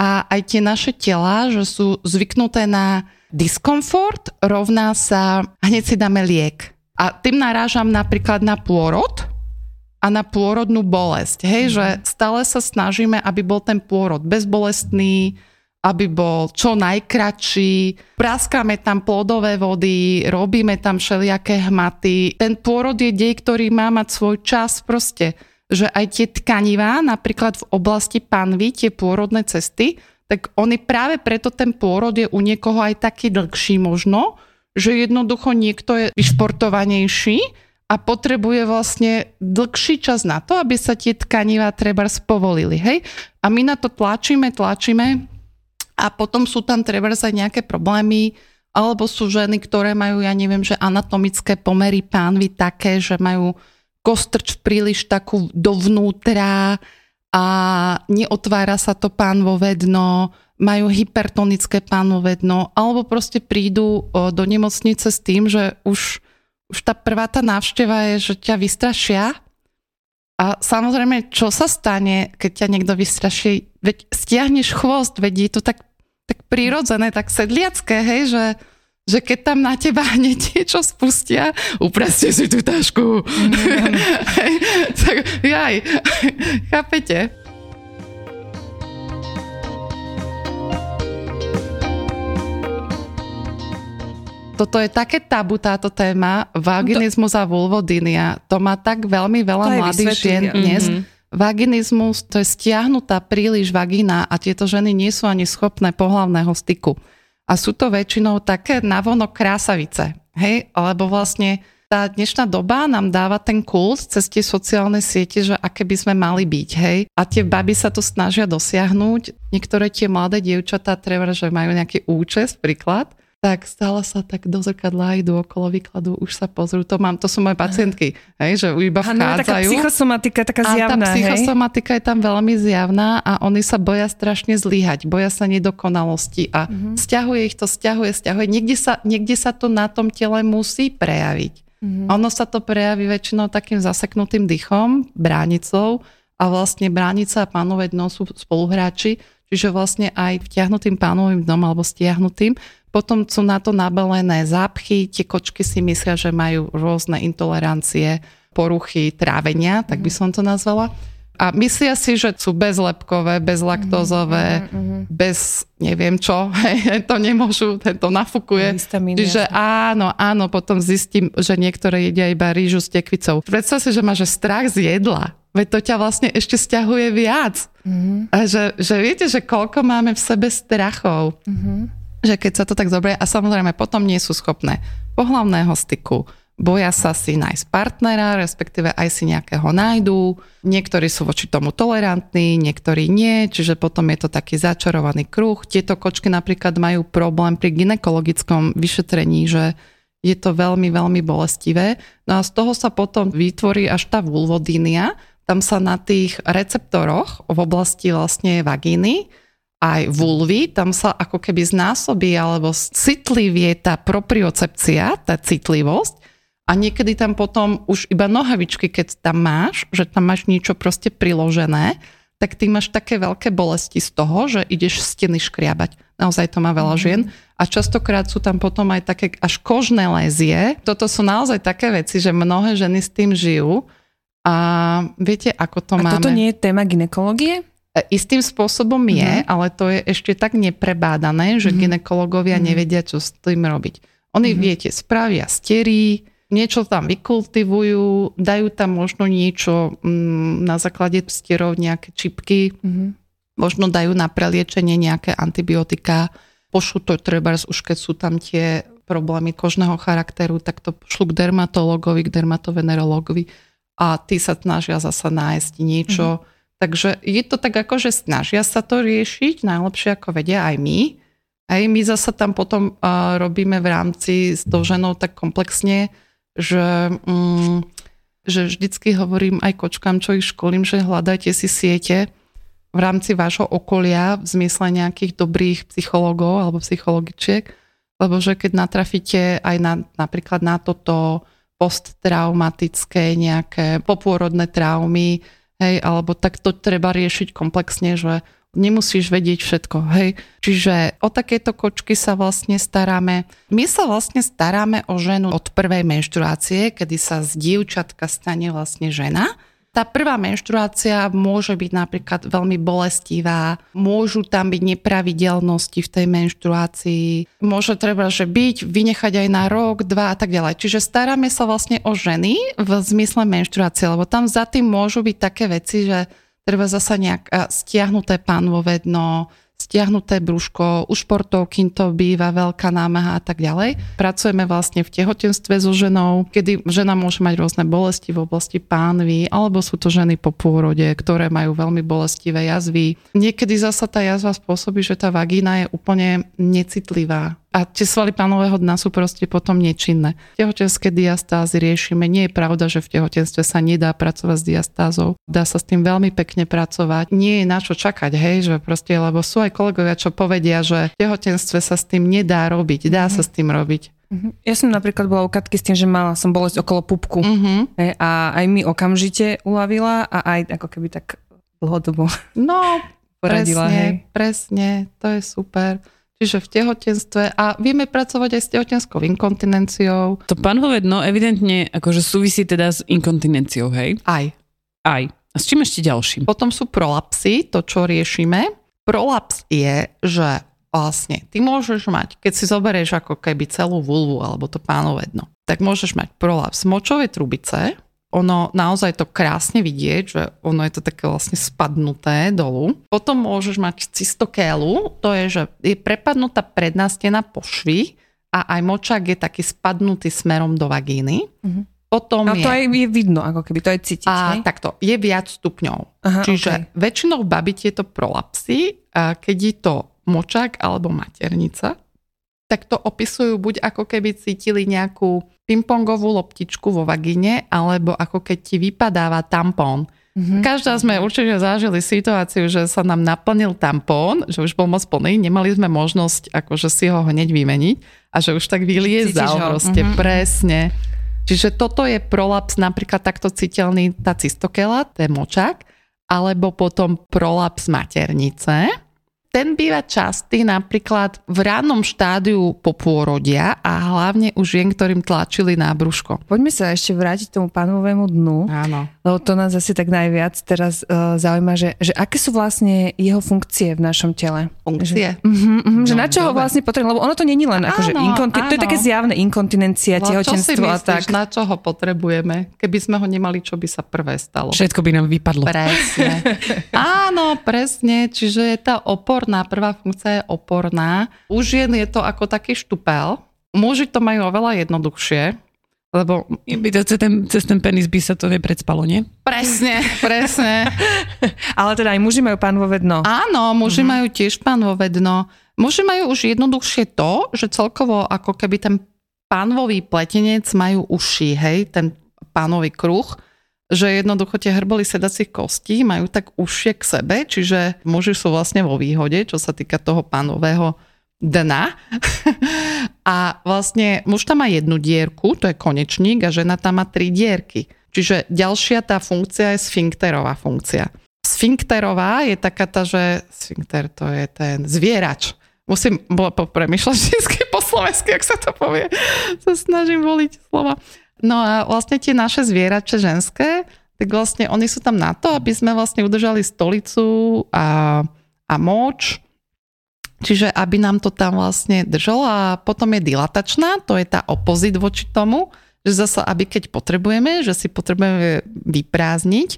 a aj tie naše tela, že sú zvyknuté na diskomfort, rovná sa, hneď si dáme liek. A tým narážam napríklad na pôrod a na pôrodnú bolesť. Hej, mm. že stále sa snažíme, aby bol ten pôrod bezbolestný, aby bol čo najkračší. Praskáme tam plodové vody, robíme tam všelijaké hmaty. Ten pôrod je dej, ktorý má mať svoj čas proste že aj tie tkanivá, napríklad v oblasti panvy, tie pôrodné cesty, tak oni práve preto ten pôrod je u niekoho aj taký dlhší možno, že jednoducho niekto je vyšportovanejší a potrebuje vlastne dlhší čas na to, aby sa tie tkanivá treba spovolili. Hej? A my na to tlačíme, tlačíme a potom sú tam treba aj nejaké problémy, alebo sú ženy, ktoré majú, ja neviem, že anatomické pomery pánvy také, že majú kostrč príliš takú dovnútra a neotvára sa to pánvové dno, majú hypertonické pánvové dno, alebo proste prídu do nemocnice s tým, že už už tá prvá tá návšteva je, že ťa vystrašia a samozrejme, čo sa stane, keď ťa niekto vystraší? Veď stiahneš chvost, veď je to tak, tak prirodzené, tak sedliacké, hej, že, že keď tam na teba hneď niečo spustia, upreste si tú tašku. Mm. hej, tak jaj, chápete? toto je také tabu táto téma, vaginizmus a vulvodynia. To má tak veľmi veľa mladých žien dnes. Mm-hmm. Vaginizmus to je stiahnutá príliš vagina a tieto ženy nie sú ani schopné pohlavného styku. A sú to väčšinou také navonok krásavice. Hej? Lebo vlastne tá dnešná doba nám dáva ten kult cez tie sociálne siete, že aké by sme mali byť, hej. A tie baby sa to snažia dosiahnuť. Niektoré tie mladé dievčatá treba, že majú nejaký účes, príklad, tak stále sa tak do zrkadla idú okolo výkladu, už sa pozrú. To mám, to sú moje pacientky, hej, že iba vchádzajú. Ano, taká psychosomatika taká zjavná, A tá psychosomatika hej? je tam veľmi zjavná a oni sa boja strašne zlyhať, boja sa nedokonalosti a uh-huh. stiahuje ich to, stiahuje, stiahuje. Niekde sa, niekde sa to na tom tele musí prejaviť. Uh-huh. Ono sa to prejaví väčšinou takým zaseknutým dychom, bránicou a vlastne bránica a pánové dno sú spoluhráči, čiže vlastne aj vtiahnutým pánovým dnom alebo stiahnutým potom sú na to nabalené zápchy, tie kočky si myslia, že majú rôzne intolerancie, poruchy trávenia, tak by mhm. som to nazvala. A myslia si, že sú bezlepkové, bezlaktózové, mm-hmm. bez neviem čo, hej, to nemôžu, to nafukuje. Čiže áno, áno, potom zistím, že niektoré jedia iba rýžu s tekvicou. Predstav si, že máš strach z jedla. Veď to ťa vlastne ešte stiahuje viac. Mm-hmm. A že, že viete, že koľko máme v sebe strachov. Mm-hmm že keď sa to tak zoberie a samozrejme potom nie sú schopné pohlavného styku, boja sa si nájsť partnera, respektíve aj si nejakého nájdú. Niektorí sú voči tomu tolerantní, niektorí nie, čiže potom je to taký začarovaný kruh. Tieto kočky napríklad majú problém pri ginekologickom vyšetrení, že je to veľmi, veľmi bolestivé. No a z toho sa potom vytvorí až tá vulvodínia. Tam sa na tých receptoroch v oblasti vlastne vagíny aj vulvy, tam sa ako keby znásobí alebo citlivie tá propriocepcia, tá citlivosť a niekedy tam potom už iba nohavičky, keď tam máš, že tam máš niečo proste priložené, tak ty máš také veľké bolesti z toho, že ideš steny škriabať. Naozaj to má veľa mm. žien. A častokrát sú tam potom aj také až kožné lézie. Toto sú naozaj také veci, že mnohé ženy s tým žijú. A viete, ako to a máme. Toto nie je téma ginekológie? E, istým spôsobom je, mm-hmm. ale to je ešte tak neprebádané, že mm-hmm. ginekologovia mm-hmm. nevedia, čo s tým robiť. Oni, mm-hmm. viete, spravia sterí, niečo tam vykultivujú, dajú tam možno niečo mm, na základe stierov, nejaké čipky, mm-hmm. možno dajú na preliečenie nejaké antibiotika, pošlu to treba, už keď sú tam tie problémy kožného charakteru, tak to pošlu k dermatologovi, k dermatovenerologovi a tí sa snažia zasa nájsť niečo, mm-hmm Takže je to tak ako, že snažia sa to riešiť, najlepšie ako vedia aj my. Aj my zasa tam potom uh, robíme v rámci s tou ženou tak komplexne, že, um, že vždycky hovorím aj kočkám, čo ich školím, že hľadajte si siete v rámci vášho okolia v zmysle nejakých dobrých psychológov alebo psychologičiek, lebo že keď natrafíte aj na, napríklad na toto posttraumatické nejaké popôrodné traumy, hej, alebo tak to treba riešiť komplexne, že nemusíš vedieť všetko, hej. Čiže o takéto kočky sa vlastne staráme. My sa vlastne staráme o ženu od prvej menštruácie, kedy sa z dievčatka stane vlastne žena tá prvá menštruácia môže byť napríklad veľmi bolestivá, môžu tam byť nepravidelnosti v tej menštruácii, môže treba, že byť, vynechať aj na rok, dva a tak ďalej. Čiže staráme sa vlastne o ženy v zmysle menštruácie, lebo tam za tým môžu byť také veci, že treba zasa nejak stiahnuté pánvové dno, stiahnuté brúško, u športovky to býva veľká námaha a tak ďalej. Pracujeme vlastne v tehotenstve so ženou, kedy žena môže mať rôzne bolesti v oblasti pánvy, alebo sú to ženy po pôrode, ktoré majú veľmi bolestivé jazvy. Niekedy zasa tá jazva spôsobí, že tá vagína je úplne necitlivá a tie svaly pánového dna sú proste potom nečinné. Tehotenské diastázy riešime. Nie je pravda, že v tehotenstve sa nedá pracovať s diastázou. Dá sa s tým veľmi pekne pracovať. Nie je na čo čakať, hej, že proste, lebo sú aj kolegovia, čo povedia, že v tehotenstve sa s tým nedá robiť. Dá sa s tým robiť. Mhm. Ja som napríklad bola u Katky s tým, že mala som bolesť okolo pupku. Uh-huh. A aj mi okamžite uľavila a aj ako keby tak dlhodobo No, poradila. presne, Hej. presne, to je super. Čiže v tehotenstve a vieme pracovať aj s tehotenskou inkontinenciou. To panvové dno evidentne akože súvisí teda s inkontinenciou, hej? Aj. Aj. A s čím ešte ďalším? Potom sú prolapsy, to čo riešime. Prolaps je, že vlastne ty môžeš mať, keď si zoberieš ako keby celú vulvu alebo to pánové dno, tak môžeš mať prolaps močovej trubice, ono naozaj to krásne vidieť, že ono je to také vlastne spadnuté dolu. Potom môžeš mať cystokélu, to je, že je prepadnutá predná stena pošvy a aj močák je taký spadnutý smerom do vagíny. Mhm. Potom No je... to aj je vidno, ako keby to je cítiť. A hej? takto, je viac stupňov. Aha, Čiže okej. väčšinou babi tieto prolapsy, keď je to močák alebo maternica, tak to opisujú buď ako keby cítili nejakú pingpongovú loptičku vo vagíne, alebo ako keď ti vypadáva tampón. Mhm. Každá sme určite zažili situáciu, že sa nám naplnil tampón, že už bol moc plný, nemali sme možnosť akože si ho hneď vymeniť a že už tak vyliezal proste, mhm. presne. Čiže toto je prolaps napríklad takto citeľný tá cystokela, to je močák, alebo potom prolaps maternice. Ten býva častý napríklad v rannom štádiu po pôrodia a hlavne u žien, ktorým tlačili na brúško. Poďme sa ešte vrátiť tomu pánovému dnu, Áno. lebo to nás asi tak najviac teraz uh, zaujíma, že, že aké sú vlastne jeho funkcie v našom tele. Funkcie. Mhm, mhm, že No, na čo ho vlastne potrebujeme, lebo ono to není len akože Áno, inkonti- to je také zjavné inkontinencia, No, čo si tehotenstvo a myslíš, tak. na čo ho potrebujeme? Keby sme ho nemali, čo by sa prvé stalo? Všetko by nám vypadlo. Presne. Áno, presne. Čiže je tá oporná, prvá funkcia je oporná. U žien je to ako taký štupel. Muži to majú oveľa jednoduchšie, lebo By to cez ten, cez ten penis by sa to nepredspalo, nie? presne, presne. Ale teda aj muži majú pánové dno. Áno, muži majú tiež pánové dno. Muži majú už jednoduchšie to, že celkovo ako keby ten pánvový pletenec majú uši, hej, ten pánový kruh, že jednoducho tie hrboly sedacích kostí majú tak užšie k sebe, čiže muži sú vlastne vo výhode, čo sa týka toho pánového dna. A vlastne muž tam má jednu dierku, to je konečník, a žena tam má tri dierky. Čiže ďalšia tá funkcia je sfinkterová funkcia. Sfinkterová je taká tá, že sfinkter to je ten zvierač. Musím bo- po- premýšľať vždy po slovensky, ak sa to povie. Sa snažím voliť slova. No a vlastne tie naše zvierače ženské, tak vlastne oni sú tam na to, aby sme vlastne udržali stolicu a, a moč, čiže aby nám to tam vlastne držalo. A potom je dilatačná, to je tá opozit voči tomu, že zasa, aby keď potrebujeme, že si potrebujeme vyprázdniť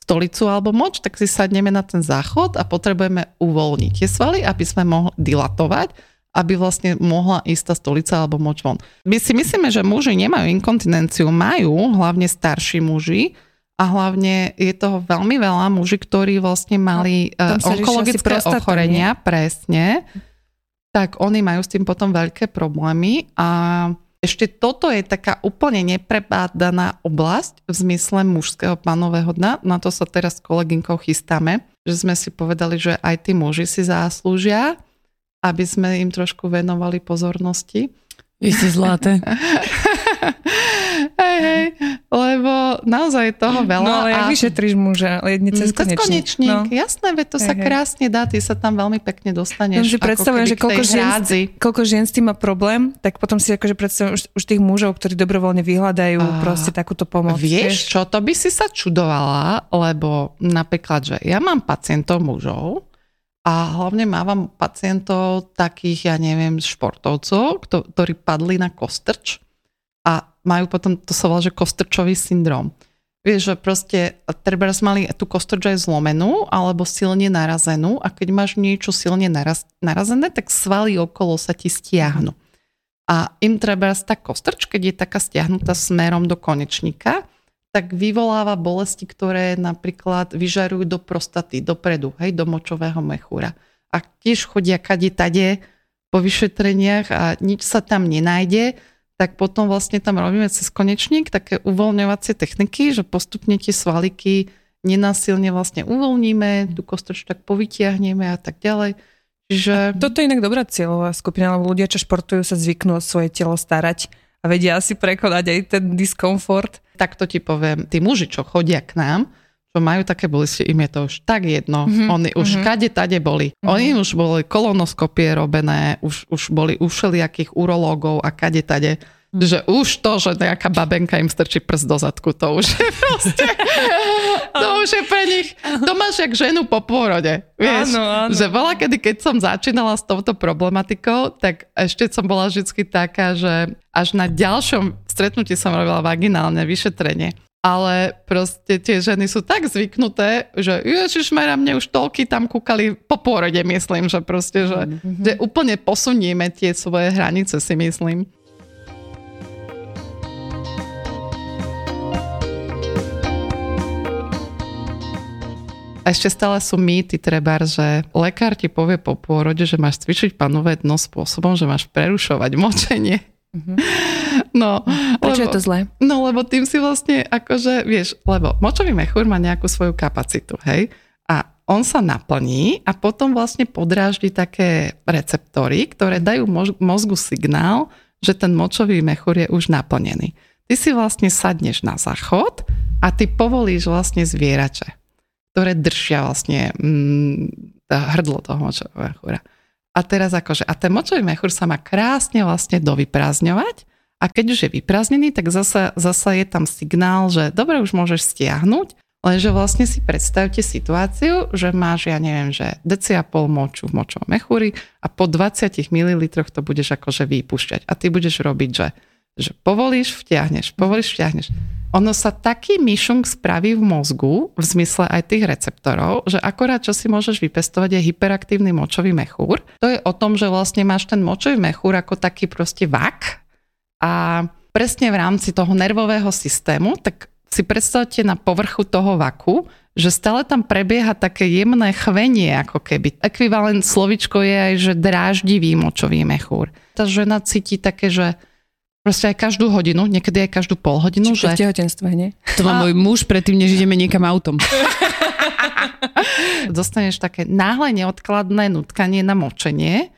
stolicu alebo moč, tak si sadneme na ten záchod a potrebujeme uvoľniť tie svaly, aby sme mohli dilatovať, aby vlastne mohla ísť tá stolica alebo moč von. My si myslíme, že muži nemajú inkontinenciu, majú, hlavne starší muži, a hlavne je toho veľmi veľa muži, ktorí vlastne mali no, asi onkologické ochorenia, presne, tak oni majú s tým potom veľké problémy a ešte toto je taká úplne neprebádaná oblasť v zmysle mužského panového dna. Na to sa teraz s kolegynkou chystáme, že sme si povedali, že aj tí muži si zaslúžia, aby sme im trošku venovali pozornosti. Vy ste zlaté. hej, hej, lebo naozaj je toho veľa. No ale jak a- vyšetríš muža? Jedne cez cez konečník. No. Jasné, veď to sa Hej, hej. krásne dá, ty sa tam veľmi pekne dostaneš. Že ako predstavujem, že koľko žien, hrádzi. koľko žien s tým má problém, tak potom si akože predstavujem už, už tých mužov, ktorí dobrovoľne vyhľadajú A proste takúto pomoc. Vieš čo, to by si sa čudovala, lebo napríklad, že ja mám pacientov mužov a hlavne mávam pacientov takých, ja neviem, športovcov, kto- ktorí padli na kostrč a majú potom, to sa volá, že kostrčový syndrom. Vieš, že proste treba mali tú kostroč aj zlomenú alebo silne narazenú a keď máš niečo silne naraz, narazené, tak svaly okolo sa ti stiahnu. A im treba tá kostrč, keď je taká stiahnutá smerom do konečníka, tak vyvoláva bolesti, ktoré napríklad vyžarujú do prostaty, dopredu, hej, do močového mechúra. A tiež chodia kade tade po vyšetreniach a nič sa tam nenájde, tak potom vlastne tam robíme cez konečník také uvoľňovacie techniky, že postupne tie svaliky nenásilne vlastne uvoľníme, tú kostoč tak povytiahneme a tak ďalej. Čiže... Toto je inak dobrá cieľová skupina, lebo ľudia, čo športujú, sa zvyknú o svoje telo starať a vedia si prekonať aj ten diskomfort. Tak to ti poviem, tí muži, čo chodia k nám, čo majú také bolesti, im je to už tak jedno. Mm-hmm. Oni už mm-hmm. kade tade boli. Mm-hmm. Oni už boli kolonoskopie robené, už, už boli u všelijakých urológov a kade tade. Mm. Že už to, že nejaká babenka im strčí prst do zadku, to už je proste, to už je pre nich, to máš jak ženu po pôrode, vieš. Áno, áno. Že veľa kedy, keď som začínala s touto problematikou, tak ešte som bola vždy taká, že až na ďalšom stretnutí som robila vaginálne vyšetrenie ale proste tie ženy sú tak zvyknuté, že ježišmera, mne už toľky tam kúkali po pôrode, myslím, že proste, že, mm-hmm. že úplne posunieme tie svoje hranice, si myslím. Ešte stále sú mýty, treba, že lekár ti povie po pôrode, že máš cvičiť panové dno spôsobom, že máš prerušovať močenie. Mm-hmm. No, Prečo lebo, je to zlé? No, lebo tým si vlastne akože, vieš, lebo močový mechúr má nejakú svoju kapacitu, hej? A on sa naplní a potom vlastne podráždi také receptory, ktoré dajú mozgu signál, že ten močový mechúr je už naplnený. Ty si vlastne sadneš na záchod a ty povolíš vlastne zvierače, ktoré držia vlastne mm, hrdlo toho močového mechúra. A teraz akože, a ten močový mechúr sa má krásne vlastne dovyprázdňovať a keď už je vyprázdnený, tak zasa, zasa je tam signál, že dobre, už môžeš stiahnuť, lenže vlastne si predstavte situáciu, že máš, ja neviem, že deci a pol moču v močovom mechúri a po 20 ml to budeš akože vypúšťať. A ty budeš robiť, že, že povolíš, vtiahneš, povolíš, vtiahneš ono sa taký myšung spraví v mozgu, v zmysle aj tých receptorov, že akorát čo si môžeš vypestovať je hyperaktívny močový mechúr. To je o tom, že vlastne máš ten močový mechúr ako taký proste vak a presne v rámci toho nervového systému, tak si predstavte na povrchu toho vaku, že stále tam prebieha také jemné chvenie, ako keby. Ekvivalent slovičko je aj, že dráždivý močový mechúr. Tá žena cíti také, že Proste aj každú hodinu, niekedy aj každú pol hodinu. Čiže že... v tehotenstve, nie? To má a... môj muž predtým, než ideme niekam autom. Dostaneš také náhle neodkladné nutkanie na močenie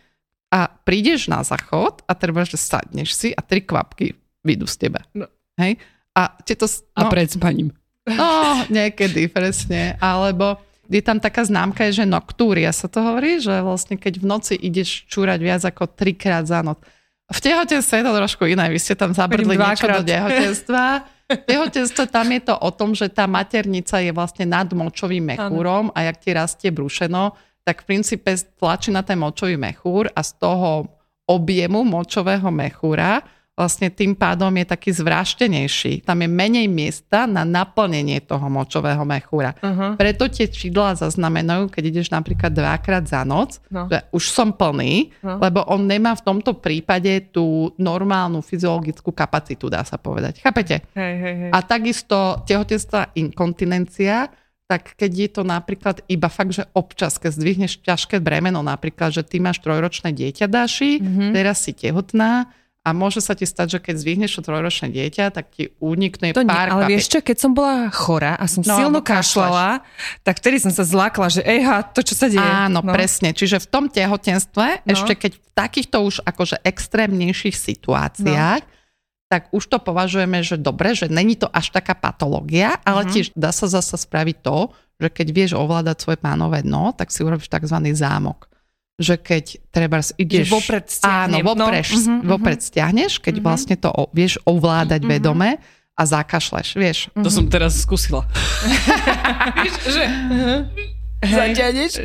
a prídeš na záchod a treba, že sadneš si a tri kvapky vyjdú z teba. No. Hej? A, to, no, a pred spaním. No, niekedy, presne. Alebo je tam taká známka, že noktúria sa to hovorí, že vlastne keď v noci ideš čúrať viac ako trikrát za noc v tehotenstve je to trošku iné. Vy ste tam zabrdli niečo do tehotenstva. V tehotenstve tam je to o tom, že tá maternica je vlastne nad močovým mechúrom a jak ti rastie brušeno, tak v princípe tlačí na ten močový mechúr a z toho objemu močového mechúra vlastne tým pádom je taký zvráštenejší. Tam je menej miesta na naplnenie toho močového mechúra. Uh-huh. Preto tie čidlá zaznamenajú, keď ideš napríklad dvakrát za noc, no. že už som plný, no. lebo on nemá v tomto prípade tú normálnu fyziologickú kapacitu, dá sa povedať. Chápete? Hej, hej, hej. A takisto tehotenstva inkontinencia, tak keď je to napríklad iba fakt, že občas, keď zdvihneš ťažké bremeno, napríklad, že ty máš trojročné dieťa, dáši, mm-hmm. teraz si tehotná, a môže sa ti stať, že keď zvihneš to trojročné dieťa, tak ti unikne to pár nie, Ale vieš čo, keď som bola chorá a som no, silno kašľala, tak vtedy som sa zlákla, že ejha, to čo sa deje. Áno, no. presne. Čiže v tom tehotenstve, no. ešte keď v takýchto už akože extrémnejších situáciách, no tak už to považujeme, že dobre, že není to až taká patológia, ale uh-huh. tiež dá sa zase spraviť to, že keď vieš ovládať svoje pánové dno, tak si urobíš tzv. zámok že keď treba ideš... Že vopred. Áno, vopred, no. uh-huh, vopred stiahneš, keď uh-huh. vlastne to vieš ovládať uh-huh. vedome a zakašleš, vieš. Uh-huh. To som teraz skúsila. Že... Uh-huh. Hej,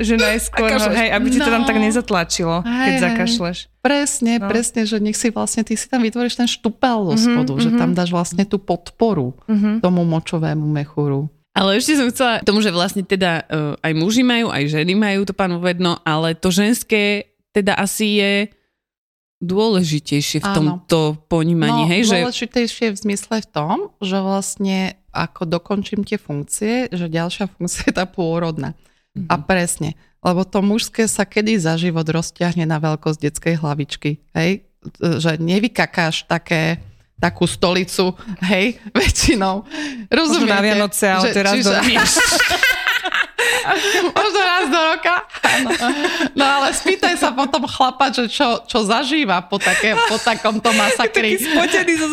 že najskôr, no, hej, aby ti to tam No. tak nezatlačilo, keď Hej, zakašleš. Presne, No. no. presne, že nech si vlastne, ty si tam vytvoríš ten štupel do spodu, že mhm. tam dáš vlastne tú podporu Mhm. tomu močovému mechúru. Ale ešte som chcela tomu, že vlastne teda uh, aj muži majú, aj ženy majú to vedno, ale to ženské teda asi je dôležitejšie v Áno. tomto ponímaní, no, hej, že dôležitejšie v zmysle v tom, že vlastne ako dokončím tie funkcie, že ďalšia funkcia je tá pôrodná. Mhm. A presne, lebo to mužské sa kedy za život rozťahne na veľkosť detskej hlavičky, hej? Že nevykakáš také takú stolicu, hej, väčšinou. Rozumiete? na Vianoce, ale Že- teraz do... Možno raz do roka. Áno. No ale spýtaj sa potom chlapa, že čo, čo zažíva po, také, po takomto masakri. spotený zo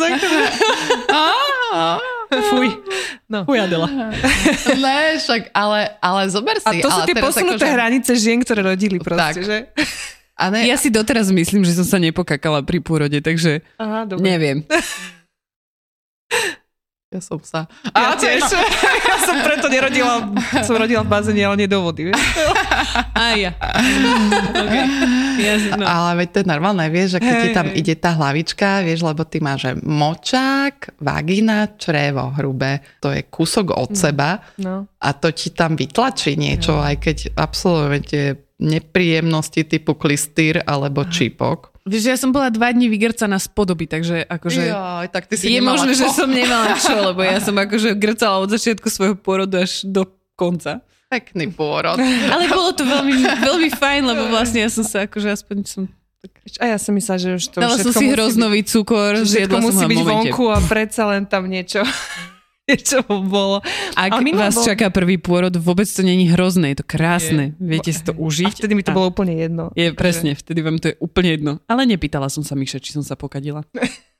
Fuj. No. Fuj, Adela. Ne, však, ale, ale zober si. A to sú tie posunuté akože- hranice žien, ktoré rodili proste, Tak. že? A ne, Ja si doteraz myslím, že som sa nepokakala pri pôrode, takže Aha, dobre. neviem. ja som sa... Ja A, tiež. ja som preto nerodila, som rodila v bazéne, ale nie do vody. vieš? Aj ja. okay. Jasne, no. Ale veď to je normálne, vieš, že keď ti Hej, tam hej. ide tá hlavička, vieš, lebo ty máš že močák, vagina, črevo hrubé, to je kúsok od seba No. a to ti tam vytlačí niečo, aj keď absolvujete nepríjemnosti typu klistýr alebo čípok. Vieš, že ja som bola dva dní vygrcaná z podoby, takže akože... Joj, tak ty si je možné, že čo. som nemala čo, lebo ja som akože grcala od začiatku svojho pôrodu až do konca. Pekný pôrod. Ale bolo to veľmi, veľmi fajn, lebo vlastne ja som sa akože aspoň som... A ja som myslela, že už to Dala som si hroznový cukor, zjedla som musí byť vonku a predsa len tam niečo, niečo bolo. Ak vás bol- čaká prvý pôrod, vôbec to není hrozné, je to krásne. Viete si to A užiť. vtedy mi to bolo úplne jedno. Je presne, vtedy vám to je úplne jedno. Ale nepýtala som sa Miše, či som sa pokadila.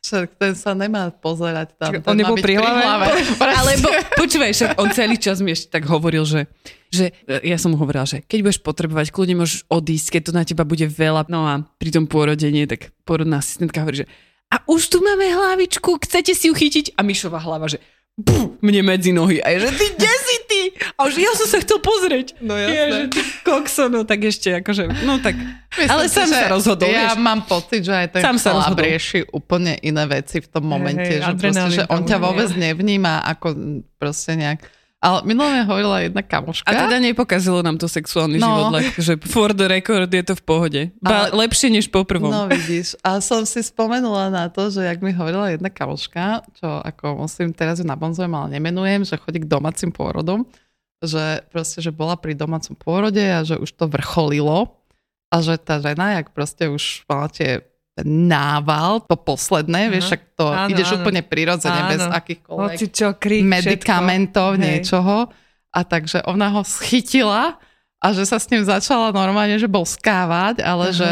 Však ten sa nemá pozerať tam. Čiže on nebol pri hlave? Alebo počúvaj, však on celý čas mi ešte tak hovoril, že, že ja som mu hovorila, že keď budeš potrebovať, kľudne môžeš odísť, keď to na teba bude veľa. No a pri tom pôrode nie, tak pôrodná asistentka hovorí, že a už tu máme hlavičku, chcete si ju chytiť? A Mišová hlava, že puf, mne medzi nohy. A je, že ty, kde si ty? A už ja som sa chcel pozrieť. No Je, že jasné. ty kokso, no tak ešte akože, no tak. Myslím Ale si, sám že sa rozhodol, Ja vieš. mám pocit, že aj ten Sám sa rozhodol. rieši úplne iné veci v tom momente, hej, že, proste, že on ťa vôbec nevníma ako proste nejak... Ale minulé mi hovorila jedna kamoška. A teda nepokazilo nám to sexuálny No. život, like, že for the record je to v pohode. Ba, Ale- lepšie než po prvom. No vidíš, a som si spomenula na to, že jak mi hovorila jedna kamoška, čo ako musím, teraz ju nabonzujem, ale nemenujem, že chodí k domácim pôrodom, že proste, že bola pri domácom pôrode a že už to vrcholilo a že tá žena, jak proste už mala tie nával, to posledné, Aha. vieš, však to Áno, ideš áno. úplne prirodzene, bez Áno. akýchkoľvek Hoci čo, krik, medikamentov, všetko. Niečoho. A takže ona ho schytila a že sa s ním začala normálne, že boskávať, ale Aha. že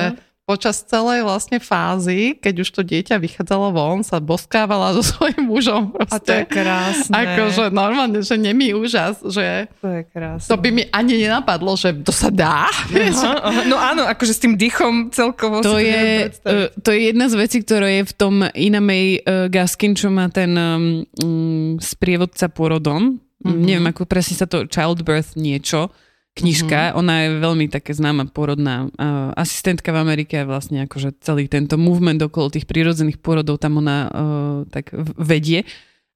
počas celej vlastne fázy, keď už to dieťa vychádzalo von, sa boskávala so svojím mužom. A to je Proste. krásne. Akože normálne, že nemý úžas, že To je krásne. to by mi ani nenapadlo, že to sa dá. Aha. No áno, akože s tým dýchom celkovo To je, uh, to je jedna z vecí, ktorá je v tom Ina May uh, Gaskin, čo má ten um, sprievodca pôrodom. Mm-hmm. Neviem, ako presne sa to Childbirth niečo, knižka. Mm-hmm. Ona je veľmi také známa pôrodná uh, asistentka v Amerike a vlastne akože celý tento movement okolo tých prírodzených pôrodov tam ona uh, tak vedie.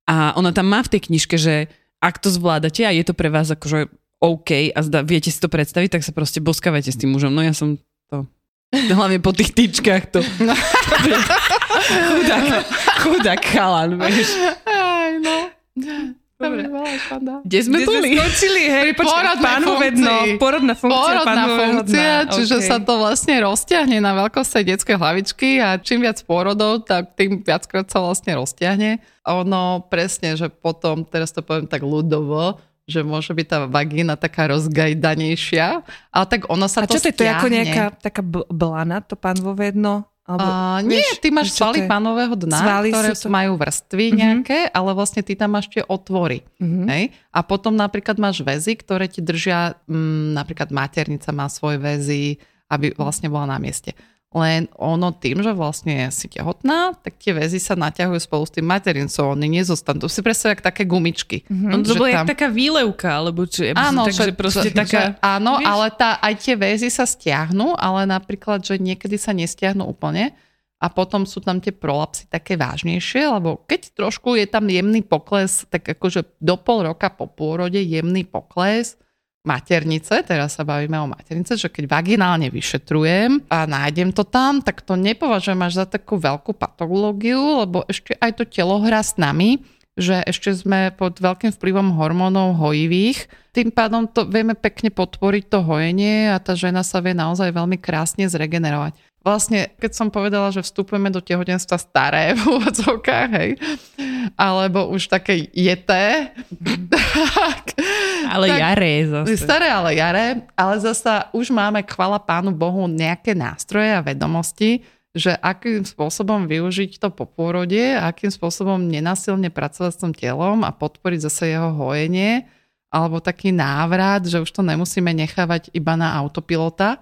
A ona tam má v tej knižke, že ak to zvládate a je to pre vás akože OK a zda, viete si to predstaviť, tak sa proste boskávajte s tým mužom. No ja som to Hlavne po tých tyčkách to. chudák, chudák chalan, vieš. Aj, no. Dobre. Kde sme Kde sme boli? skočili, hej, počkaj, Porodnej pánvovedno, funkcii. porodná funkcia, Porodná funkcia, čiže okej. sa to vlastne rozťahne na veľkosť tej detskej hlavičky a čím viac pôrodov, tak tým viackrát sa vlastne rozťahne. A ono presne, že potom, teraz to poviem tak ľudovo, že môže byť tá vagína taká rozgajdanejšia, ale tak ono sa A to čo to je, to je ako nejaká taká bl- blana, to pánvovedno? Alebo, A, nie, vieš, ty máš svaly je? pánového dna, Svaly ktoré to- majú vrstvy Mhm. nejaké, ale vlastne ty tam máš tie otvory. Mhm. Hej? A potom napríklad máš väzy, ktoré ti držia, mm, napríklad maternica má svoje väzy, aby vlastne bola na mieste. Len ono tým, že vlastne si tehotná, tak tie väzy sa naťahujú spolu s tým materincom, oni nezostanú. Si predstavia také gumičky. Mm-hmm. No, to bola tam... taká výlevka, alebo čo? Ja áno, tak, že, proste že, taká... Že, áno, vieš? ale tá, aj tie väzy sa stiahnu, ale napríklad, že niekedy sa nestiahnu úplne a potom sú tam tie prolapsy také vážnejšie, lebo keď trošku je tam jemný pokles, tak akože do pol roka po pôrode jemný pokles, maternice, teraz sa bavíme o maternice, že keď vaginálne vyšetrujem a nájdem to tam, tak to nepovažujem až za takú veľkú patológiu, lebo ešte aj to telo hrá s nami, že ešte sme pod veľkým vplyvom hormónov hojivých. Tým pádom to vieme pekne podporiť to hojenie a tá žena sa vie naozaj veľmi krásne zregenerovať vlastne, keď som povedala, že vstupujeme do tehotenstva staré v úvodzovkách, hej, alebo už také jeté. tak, ale tak, jaré zase. Staré, ale jaré, ale zasa už máme, chvala pánu Bohu, nejaké nástroje a vedomosti, že akým spôsobom využiť to po pôrode, akým spôsobom nenasilne pracovať s tým telom a podporiť zase jeho hojenie, alebo taký návrat, že už to nemusíme nechávať iba na autopilota,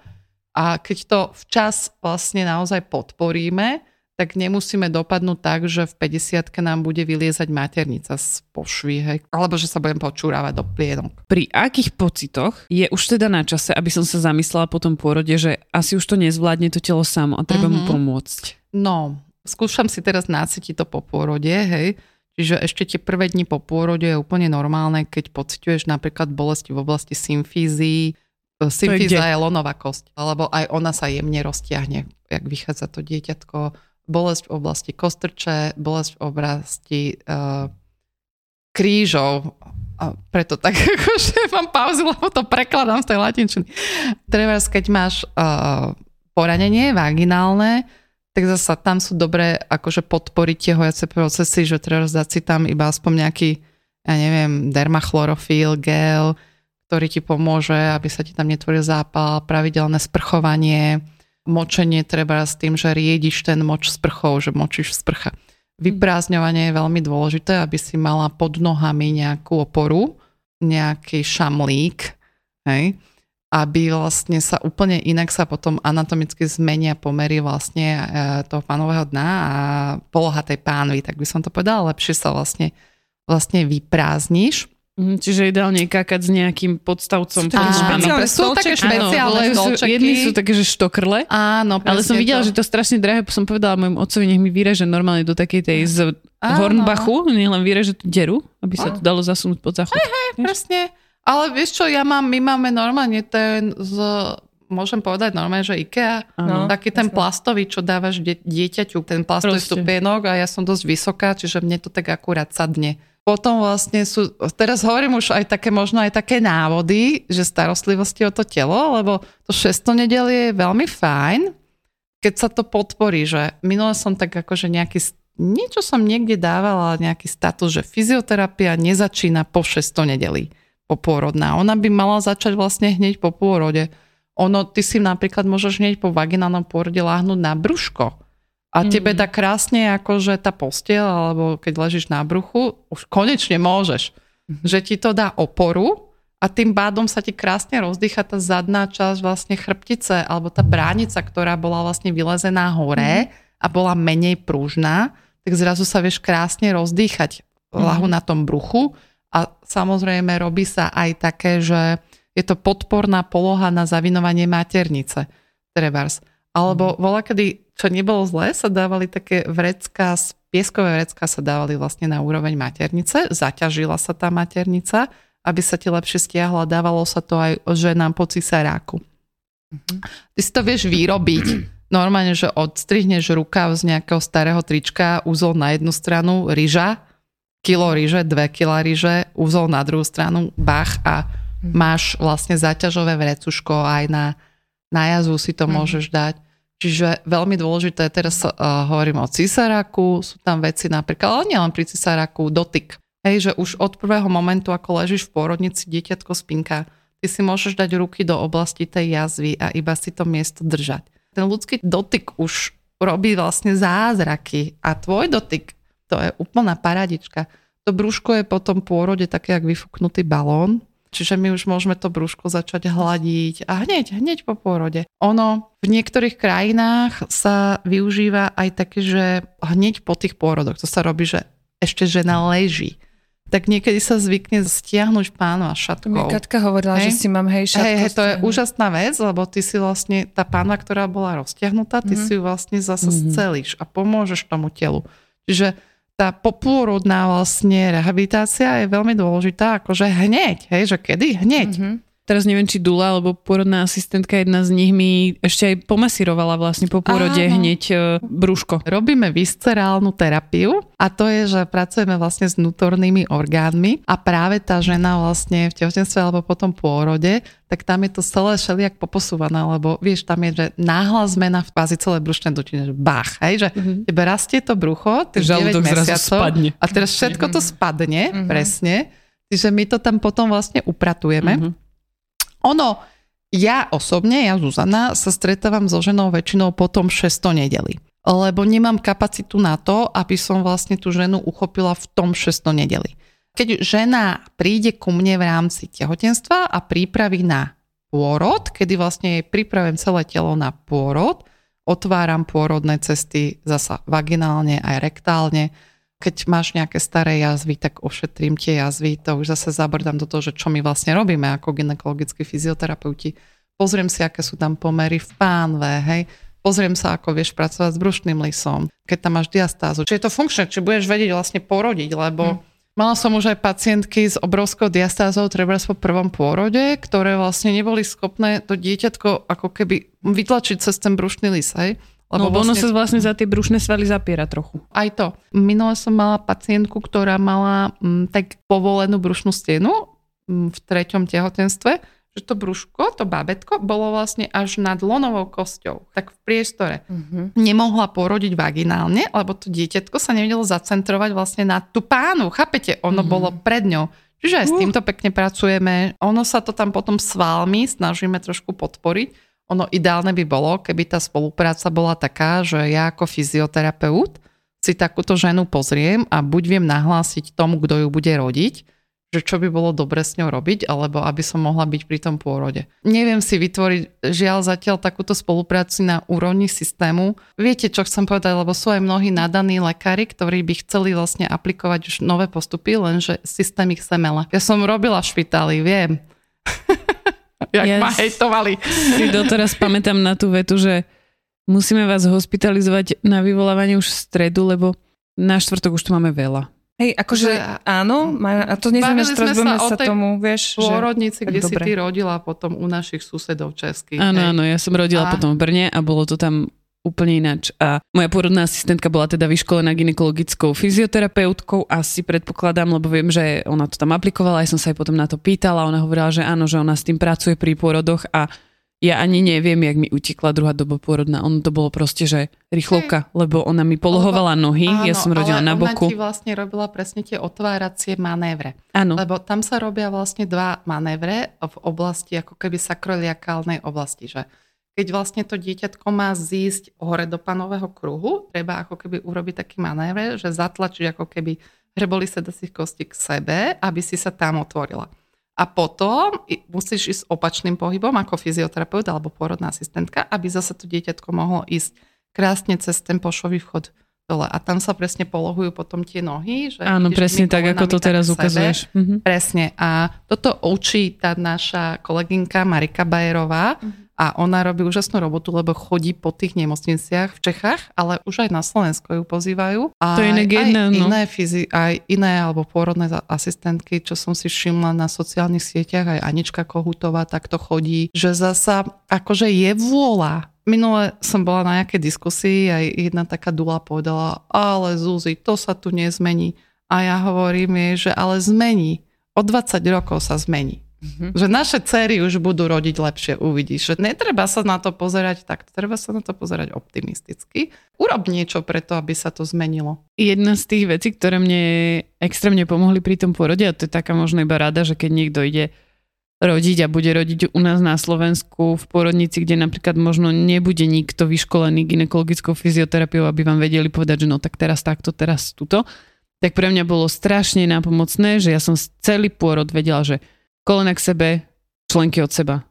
a keď to včas vlastne naozaj podporíme, tak nemusíme dopadnúť tak, že v 50 nám bude vyliezať maternica z pošvy, hej? alebo že sa budem počúravať do plienok. Pri akých pocitoch je už teda na čase, aby som sa zamyslela po tom pôrode, že asi už to nezvládne to telo samo a treba mm-hmm. mu mhm. pomôcť? No, skúšam si teraz nácitiť to po pôrode, hej, Čiže ešte tie prvé dni po pôrode je úplne normálne, keď pociťuješ napríklad bolesti v oblasti symfízií, Symfíza je, je lonová kosť, alebo aj ona sa jemne roztiahne, jak vychádza to dieťatko. Bolesť v oblasti kostrče, bolesť v oblasti uh, krížov. A preto tak akože mám pauzu, lebo to prekladám z tej latinčiny. Treba, keď máš uh, poranenie vaginálne, tak zase tam sú dobré akože podporiť tie hojace procesy, že treba dať si tam iba aspoň nejaký, ja neviem, dermachlorofil, gel, ktorý ti pomôže, aby sa ti tam netvoril zápal, pravidelné sprchovanie, močenie treba s tým, že riediš ten moč sprchou, že močíš sprcha. Vyprázdňovanie je veľmi dôležité, aby si mala pod nohami nejakú oporu, nejaký šamlík, hej, aby vlastne sa úplne inak sa potom anatomicky zmenia pomery vlastne e, toho pánového dna a poloha tej pánvy, tak by som to povedala, lepšie sa vlastne, vlastne vyprázdniš čiže ideálne kakať s nejakým podstavcom. Sú také špeciálne, sú také špeciálne stolčeky. Jedni sú také, že štokrle. Áno, Ale som videla, to. že to strašne drahé. Som povedala môjmu otcovi, nech mi vyreže normálne do takej tej z áno. Hornbachu, nech len vyreže tú deru, aby sa to dalo zasunúť pod záchod. Hej, hej, presne. Ale vieš čo, ja mám, my máme normálne ten z môžem povedať normálne, že IKEA, ano, taký ten plastový, čo dávaš dieťaťu, ten plastový Proste. stupienok a ja som dosť vysoká, čiže mne to tak akurát sadne. Potom vlastne sú, teraz hovorím už aj také, možno aj také návody, že starostlivosti o to telo, lebo to šesto nedelie je veľmi fajn, keď sa to podporí, že minule som tak akože nejaký, niečo som niekde dávala, nejaký status, že fyzioterapia nezačína po šesto nedelí popôrodná. Ona by mala začať vlastne hneď po pôrode. Ono, ty si napríklad môžeš hneď po vaginálnom pôrode láhnuť na brúško a mm. tebe dá krásne akože tá postiel, alebo keď ležíš na bruchu, už konečne môžeš. Mm. Že ti to dá oporu a tým bádom sa ti krásne rozdýcha tá zadná časť vlastne chrbtice, alebo tá bránica, ktorá bola vlastne vylezená hore mm. a bola menej pružná, tak zrazu sa vieš krásne rozdýchať lahu mm. na tom bruchu a samozrejme robí sa aj také, že je to podporná poloha na zavinovanie maternice. Trebárs. Alebo voľa, kedy čo nebolo zlé, sa dávali také vrecká, pieskové vrecká sa dávali vlastne na úroveň maternice, zaťažila sa tá maternica, aby sa ti lepšie stiahla, dávalo sa to aj ženám po cisáráku. Mm-hmm. Ty si to vieš vyrobiť. Normálne, že odstrihneš rukav z nejakého starého trička, úzol na jednu stranu, ryža, kilo ryže, dve kila ryže, úzol na druhú stranu, bach a mm-hmm. máš vlastne zaťažové vrecuško aj na, na jazvu si to mm-hmm. môžeš dať Čiže veľmi dôležité, teraz uh, hovorím o cisáraku, sú tam veci napríklad, ale nielen pri cisáraku, dotyk. Hej, že už od prvého momentu, ako ležíš v pôrodnici, dieťatko spinka, ty si môžeš dať ruky do oblasti tej jazvy a iba si to miesto držať. Ten ľudský dotyk už robí vlastne zázraky a tvoj dotyk, to je úplná paradička. To brúško je po tom pôrode také, jak vyfúknutý balón Čiže my už môžeme to brúško začať hľadiť a hneď, hneď po pôrode. Ono v niektorých krajinách sa využíva aj také, že hneď po tých pôrodoch, to sa robí, že ešte žena leží tak niekedy sa zvykne stiahnuť pánva šatkou. Mi Katka hovorila, hej? že si mám hej šatku. Hej, hej, to je úžasná vec, lebo ty si vlastne, tá pánva, ktorá bola roztiahnutá, ty mm-hmm. si ju vlastne zase mm-hmm. scelíš a pomôžeš tomu telu. Čiže tá popôrodná vlastne rehabilitácia je veľmi dôležitá, akože hneď, hej, že kedy? Hneď. Mm-hmm. Teraz neviem, či Dula alebo pôrodná asistentka, jedna z nich mi ešte aj pomasírovala vlastne po pôrode Áno. hneď e, brúško. Robíme viscerálnu terapiu a to je, že pracujeme vlastne s vnútornými orgánmi a práve tá žena vlastne v tehotenstve alebo potom pôrode, tak tam je to celé šeliak poposúvané, lebo vieš, tam je, že náhla zmena v kvázi celé brušné dutine, že bach, hej, že mm-hmm. tebe rastie to brucho, ty 9 mesiacov spadne. a teraz všetko to spadne, mm-hmm. presne, Čiže my to tam potom vlastne upratujeme. Mm-hmm. Ono, ja osobne, ja Zuzana, sa stretávam so ženou väčšinou potom 600 nedeli. Lebo nemám kapacitu na to, aby som vlastne tú ženu uchopila v tom 600 nedeli. Keď žena príde ku mne v rámci tehotenstva a prípravy na pôrod, kedy vlastne jej pripravím celé telo na pôrod, otváram pôrodné cesty zasa vaginálne aj rektálne, keď máš nejaké staré jazvy, tak ošetrím tie jazvy. To už zase zabrdám do toho, že čo my vlastne robíme ako ginekologickí fyzioterapeuti. Pozriem si, aké sú tam pomery v pánve, hej. Pozriem sa, ako vieš pracovať s brušným lisom, keď tam máš diastázu. Či je to funkčné, či budeš vedieť vlastne porodiť, lebo hmm. mala som už aj pacientky s obrovskou diastázou, treba po prvom pôrode, ktoré vlastne neboli schopné to dieťatko ako keby vytlačiť cez ten brušný lis, hej. Lebo no, vlastne... ono sa vlastne za tie brušné svaly zapiera trochu. Aj to. Minule som mala pacientku, ktorá mala m, mm, tak povolenú brušnú stenu m, mm, v treťom tehotenstve, že to brúško, to bábetko, bolo vlastne až nad lonovou kosťou, tak v priestore. Uh-huh. Nemohla porodiť vaginálne, lebo to dieťatko sa nevedelo zacentrovať vlastne na tú pánu. Chápete? Ono uh-huh. bolo pred ňou. Čiže aj s týmto pekne pracujeme. Ono sa to tam potom s valmi snažíme trošku podporiť ono ideálne by bolo, keby tá spolupráca bola taká, že ja ako fyzioterapeut si takúto ženu pozriem a buď viem nahlásiť tomu, kto ju bude rodiť, že čo by bolo dobre s ňou robiť, alebo aby som mohla byť pri tom pôrode. Neviem si vytvoriť žiaľ zatiaľ takúto spoluprácu na úrovni systému. Viete, čo chcem povedať, lebo sú aj mnohí nadaní lekári, ktorí by chceli vlastne aplikovať už nové postupy, lenže systém ich semele. Ja som robila v špitáli, viem. jak ja ma hejtovali. Si doteraz pamätám na tú vetu, že musíme vás hospitalizovať na vyvolávanie už v stredu, lebo na štvrtok už tu máme veľa. Hej, akože že, áno, a to že budeme sa, sa tomu, vieš, pôrodnici, kde dobre. si ty rodila potom u našich susedov českých. Áno, áno, ja som rodila a... potom v Brne a bolo to tam úplne ináč. A moja pôrodná asistentka bola teda vyškolená ginekologickou fyzioterapeutkou, asi predpokladám, lebo viem, že ona to tam aplikovala, aj som sa aj potom na to pýtala, ona hovorila, že áno, že ona s tým pracuje pri pôrodoch a ja ani neviem, jak mi utekla druhá doba pôrodná. Ono to bolo proste, že rýchlovka, lebo ona mi polohovala nohy, áno, ja som rodila na boku. Ona ti vlastne robila presne tie otváracie manévre. Áno. Lebo tam sa robia vlastne dva manévre v oblasti, ako keby sakroliakálnej oblasti, že keď vlastne to dieťatko má zísť hore do panového kruhu, treba ako keby urobiť taký manéver, že zatlačiť ako keby hreboli sedacích kostí k sebe, aby si sa tam otvorila. A potom musíš ísť opačným pohybom ako fyzioterapeut alebo pôrodná asistentka, aby zase to dieťatko mohlo ísť krásne cez ten pošový vchod dole. A tam sa presne polohujú potom tie nohy. Že Áno, presne tak, ako to teraz ukazuješ. Mhm. Presne. A toto učí tá naša kolegynka Marika Bajerová, mhm a ona robí úžasnú robotu, lebo chodí po tých nemocniciach v Čechách, ale už aj na Slovensko ju pozývajú. A to je iné aj, no. iné fyzi, aj iné alebo pôrodné asistentky, čo som si všimla na sociálnych sieťach, aj Anička Kohutová takto chodí, že zasa akože je vôľa Minule som bola na nejakej diskusii aj jedna taká dula povedala, ale Zuzi, to sa tu nezmení. A ja hovorím jej, že ale zmení. O 20 rokov sa zmení. Mm-hmm. Že naše cery už budú rodiť lepšie, uvidíš. Že netreba sa na to pozerať tak, treba sa na to pozerať optimisticky. Urob niečo preto, aby sa to zmenilo. Jedna z tých vecí, ktoré mne extrémne pomohli pri tom porode, a to je taká možno iba rada, že keď niekto ide rodiť a bude rodiť u nás na Slovensku v porodnici, kde napríklad možno nebude nikto vyškolený ginekologickou fyzioterapiou, aby vám vedeli povedať, že no tak teraz takto, teraz tuto, tak pre mňa bolo strašne nápomocné, že ja som celý pôrod vedela, že kolena k sebe, členky od seba.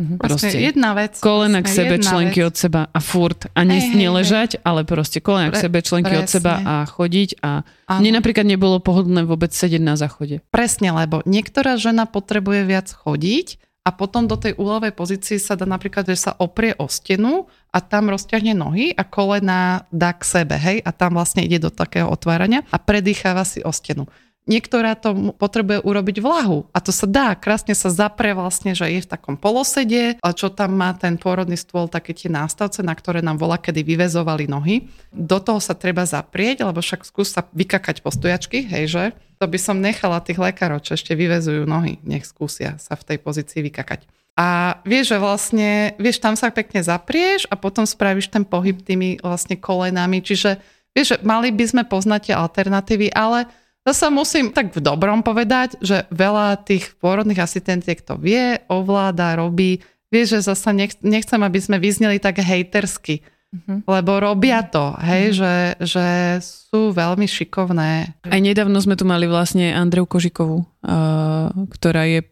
Mhm. Proste jedna vec. Kolena k sebe, členky vec. od seba a furt. A ne, hey, neležať, hey. ale proste kolena Pre, k sebe, členky presne. od seba a chodiť. A ano. mne napríklad nebolo pohodlné vôbec sedieť na záchode. Presne, lebo niektorá žena potrebuje viac chodiť a potom do tej úľavej pozície sa dá napríklad, že sa oprie o stenu a tam rozťahne nohy a kolena dá k sebe, hej, a tam vlastne ide do takého otvárania a predýcháva si o stenu niektorá to potrebuje urobiť vlahu a to sa dá, krásne sa zapre vlastne, že je v takom polosede, a čo tam má ten pôrodný stôl, také tie nástavce, na ktoré nám volá, kedy vyvezovali nohy. Do toho sa treba zaprieť, lebo však skús sa vykakať po stojačky, hej že? To by som nechala tých lekárov, čo ešte vyvezujú nohy, nech skúsia sa v tej pozícii vykakať. A vieš, že vlastne, vieš, tam sa pekne zaprieš a potom spravíš ten pohyb tými vlastne kolenami, čiže vieš, že mali by sme poznať tie alternatívy, ale Zasa musím tak v dobrom povedať, že veľa tých pôrodných asistentiek to vie, ovláda, robí. Vieš, že zasa nech, nechcem, aby sme vyzneli tak hejtersky, uh-huh. lebo robia to, hej, uh-huh. že, že sú veľmi šikovné. Aj nedávno sme tu mali vlastne Andreu Kožikovú, uh, ktorá je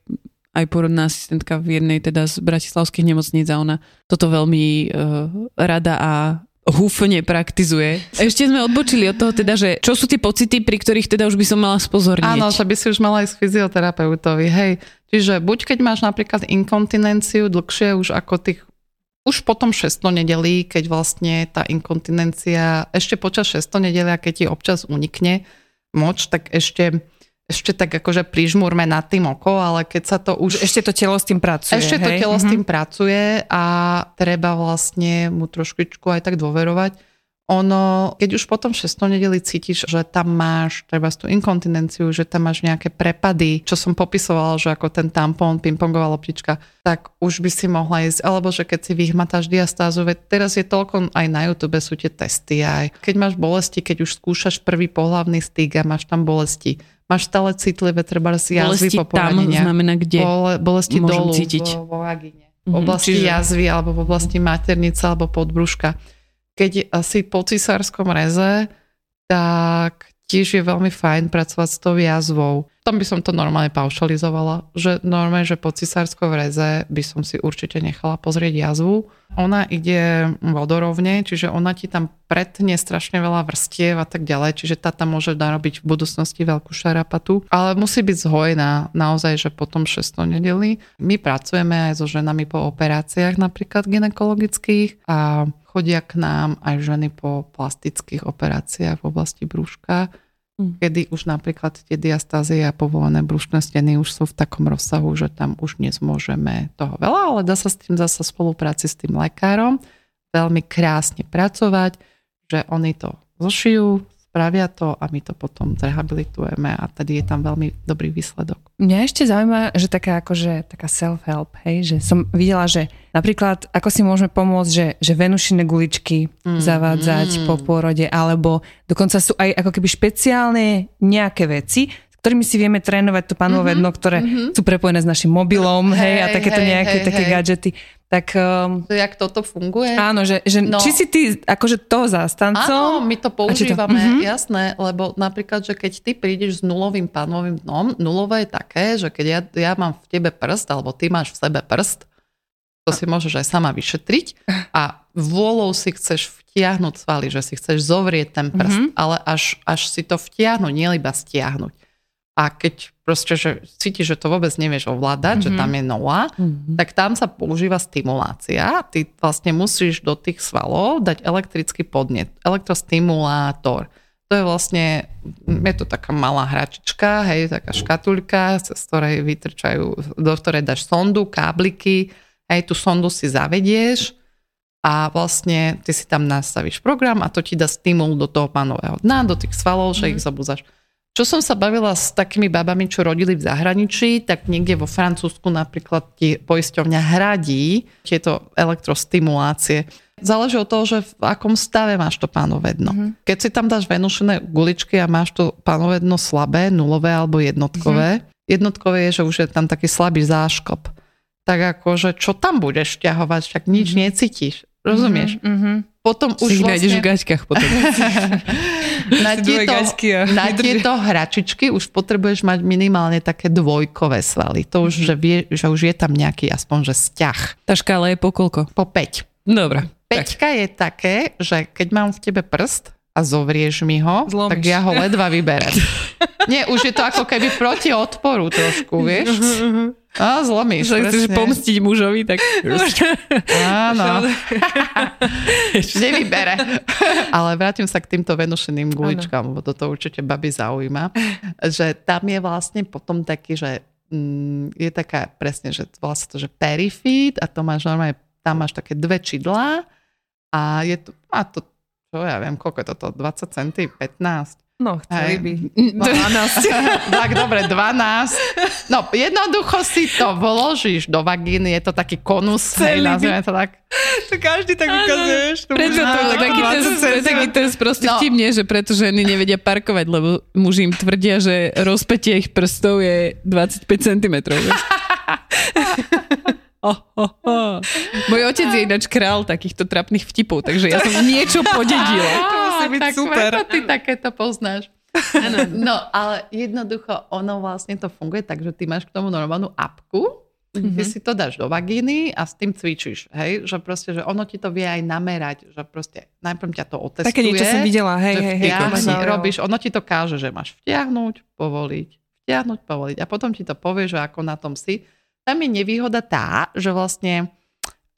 aj porodná asistentka v jednej teda z bratislavských nemocníc a ona toto veľmi uh, rada a húfne praktizuje. Ešte sme odbočili od toho teda, že čo sú tie pocity, pri ktorých teda už by som mala spozorniť. Áno, že by si už mala ísť fyzioterapeutovi, hej. Čiže buď keď máš napríklad inkontinenciu dlhšie už ako tých už potom 6 nedelí, keď vlastne tá inkontinencia, ešte počas 6 nedelia, keď ti občas unikne moč, tak ešte ešte tak akože prižmúrme nad tým oko, ale keď sa to už... Ešte to telo s tým pracuje, Ešte hej? to telo mm-hmm. s tým pracuje a treba vlastne mu trošku aj tak dôverovať. Ono, keď už potom 6 nedeli cítiš, že tam máš treba tú inkontinenciu, že tam máš nejaké prepady, čo som popisovala, že ako ten tampón, pingpongová loptička, tak už by si mohla ísť, alebo že keď si vyhmatáš diastázu, veď teraz je toľko, aj na YouTube sú tie testy, aj keď máš bolesti, keď už skúšaš prvý pohlavný styk a máš tam bolesti, máš stále citlivé treba si jazvy po tam znamená kde? Bole, bolesti dolu cítiť. vo, vo vagíne. V mhm, oblasti čiže... jazvy alebo v oblasti maternice alebo podbruška. Keď asi po cisárskom reze, tak tiež je veľmi fajn pracovať s tou jazvou. Tam by som to normálne paušalizovala, že normálne, že po cisárskom reze by som si určite nechala pozrieť jazvu. Ona ide vodorovne, čiže ona ti tam pretne strašne veľa vrstiev a tak ďalej, čiže tá tam môže narobiť v budúcnosti veľkú šarapatu, ale musí byť zhojená naozaj, že potom 600 nedeli. My pracujeme aj so ženami po operáciách napríklad ginekologických a chodia k nám aj ženy po plastických operáciách v oblasti brúška. Kedy už napríklad tie diastázie a povolené brušné steny už sú v takom rozsahu, že tam už nezmôžeme toho veľa, ale dá sa s tým zase spolupráci s tým lekárom veľmi krásne pracovať, že oni to zošijú, spravia to a my to potom zrehabilitujeme a tady je tam veľmi dobrý výsledok. Mňa ešte zaujíma, že taká akože taká self-help, hej, že som videla, že napríklad ako si môžeme pomôcť, že, že venušine guličky mm, zavádzať mm. po pôrode, alebo dokonca sú aj ako keby špeciálne nejaké veci, ktorými si vieme trénovať to panové mm-hmm, ktoré mm-hmm. sú prepojené s našim mobilom, hej, hej a takéto hej, nejaké hej, také hej. gadžety. Tak, um, to, jak toto funguje? Áno, že, že no. či si ty akože to zástancom? Áno, my to používame, to, uh-huh. jasné, lebo napríklad, že keď ty prídeš s nulovým panovým dnom, nulové je také, že keď ja, ja mám v tebe prst, alebo ty máš v sebe prst, to si môžeš aj sama vyšetriť a vôľou si chceš vtiahnuť svaly, že si chceš zovrieť ten prst, uh-huh. ale až, až si to vtiahnuť, nie iba stiahnuť. A keď proste, že cítiš, že to vôbec nevieš ovládať, mm-hmm. že tam je nula, mm-hmm. tak tam sa používa stimulácia. Ty vlastne musíš do tých svalov dať elektrický podnet, elektrostimulátor. To je vlastne, je to taká malá hračička, hej, taká škatulka, z ktorej vytrčajú, do ktorej dáš sondu, kábliky, hej, tú sondu si zavedieš a vlastne ty si tam nastavíš program a to ti dá stimul do toho panového dna, do tých svalov, že mm. ich zabúzaš. Čo som sa bavila s takými babami, čo rodili v zahraničí, tak niekde vo Francúzsku napríklad ti poisťovňa hradí tieto elektrostimulácie. Záleží od toho, že v akom stave máš to pánovedno. Mm-hmm. Keď si tam dáš venušené guličky a máš to pánovedno slabé, nulové alebo jednotkové, mm-hmm. jednotkové je, že už je tam taký slabý zášklop. Tak akože čo tam budeš ťahovať, však nič mm-hmm. necítiš. Rozumieš? Mm-hmm. Potom už si vlastne... v gaťkách potom. na, tieto, a na tieto hračičky už potrebuješ mať minimálne také dvojkové svaly. To už, že, vie, že už je tam nejaký aspoň, že vzťah. Tá škála je po koľko? Po 5. Dobre. Tak. Peťka je také, že keď mám v tebe prst a zovrieš mi ho, Zlomíš. tak ja ho ledva vyberem. Nie, už je to ako keby proti odporu trošku, vieš? A zlomíš, Že chceš pomstiť mužovi, tak... Áno. Nevybere. Ale vrátim sa k týmto venušeným guličkám, lebo toto určite babi zaujíma. Že tam je vlastne potom taký, že mm, je taká presne, že volá sa to, že perifit a to máš normálne, tam máš také dve čidlá a je to, má to, čo ja viem, koľko je toto, 20 centy, 15? No, chceli by. 12. tak dobre, 12. No, jednoducho si to vložíš do vagíny, je to taký konus, hej, nazveme to tak. To každý tak ukazuješ. To Prečo to je taký taký ten sprostý No. vtip, nie? Že preto ženy nevedia parkovať, lebo muži im tvrdia, že rozpetie ich prstov je 25 cm. Oh, oh, oh. Môj otec je ináč král takýchto trapných vtipov, takže ja som niečo podedila. musí byť tak super. preto ty takéto poznáš. No, ale jednoducho ono vlastne to funguje tak, že ty máš k tomu normálnu apku, mm-hmm. ty si to dáš do vagíny a s tým cvičíš, hej, že proste, že ono ti to vie aj namerať, že proste najprv ťa to otestuje. Také niečo som videla, hej, že hej, hej. to robíš, ono ti to káže, že máš vtiahnuť, povoliť, vtiahnuť, povoliť a potom ti to povie, že ako na tom si. Tam je nevýhoda tá, že vlastne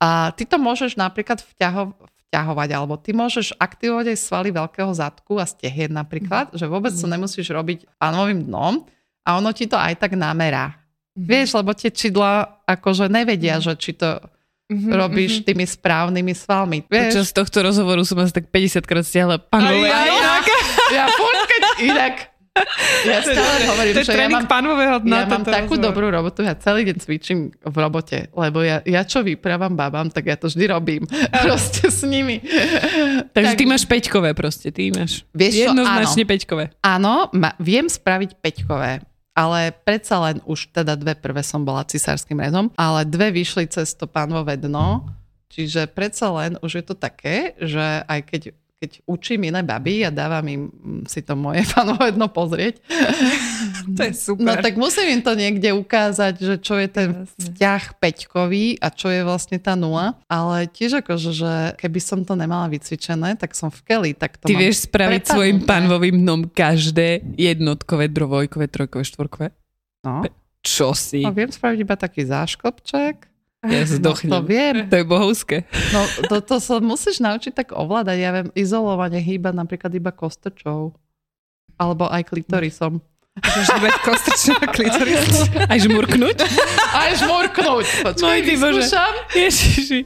a ty to môžeš napríklad vťaho, vťahovať, alebo ty môžeš aktivovať aj svaly veľkého zadku a stehien napríklad, že vôbec to nemusíš robiť pánovým dnom a ono ti to aj tak namerá. Vieš, lebo tie čidla akože nevedia, že či to Mhm, robíš mhm. tými správnymi svalmi. Vieš, Počas tohto rozhovoru som asi tak 50 krát stiahla panové. ja, ja furt, keď inak, ja stále hovorím, To je že ja mám, pánového dna. ja mám takú rozhovor. dobrú robotu, ja celý deň cvičím v robote, lebo ja, ja čo vyprávam babám, tak ja to vždy robím. Proste s nimi. Takže ty máš peťkové proste, ty máš Vieš čo, jednoznačne peťkové. Áno, ma, viem spraviť peťkové, ale predsa len už teda dve prvé som bola cisárským rezom, ale dve vyšli cez to pánové dno, čiže predsa len už je to také, že aj keď keď učím iné baby a dávam im si to moje pánové dno pozrieť, To je super. no tak musím im to niekde ukázať, že čo je ten Jasne. vzťah peťkový a čo je vlastne tá nula. Ale tiež akože, že keby som to nemala vycvičené, tak som v keli. Tak to Ty vieš spraviť prepadnuté. svojim panvovým dnom každé jednotkové, dvojkové, trojkové, štvorkové? No. Čo si? No, viem spraviť iba taký zášklopček. Ja No, to zdochnem. viem. To je bohovské. No, to, to sa musíš naučiť tak ovládať. Ja viem izolovane hýbať napríklad iba kostrčou. Alebo aj klitorisom. Môžeš dať kostrčná klitoris. Aj žmurknúť? Aj žmurknúť. Môj ty Bože. Ježiši.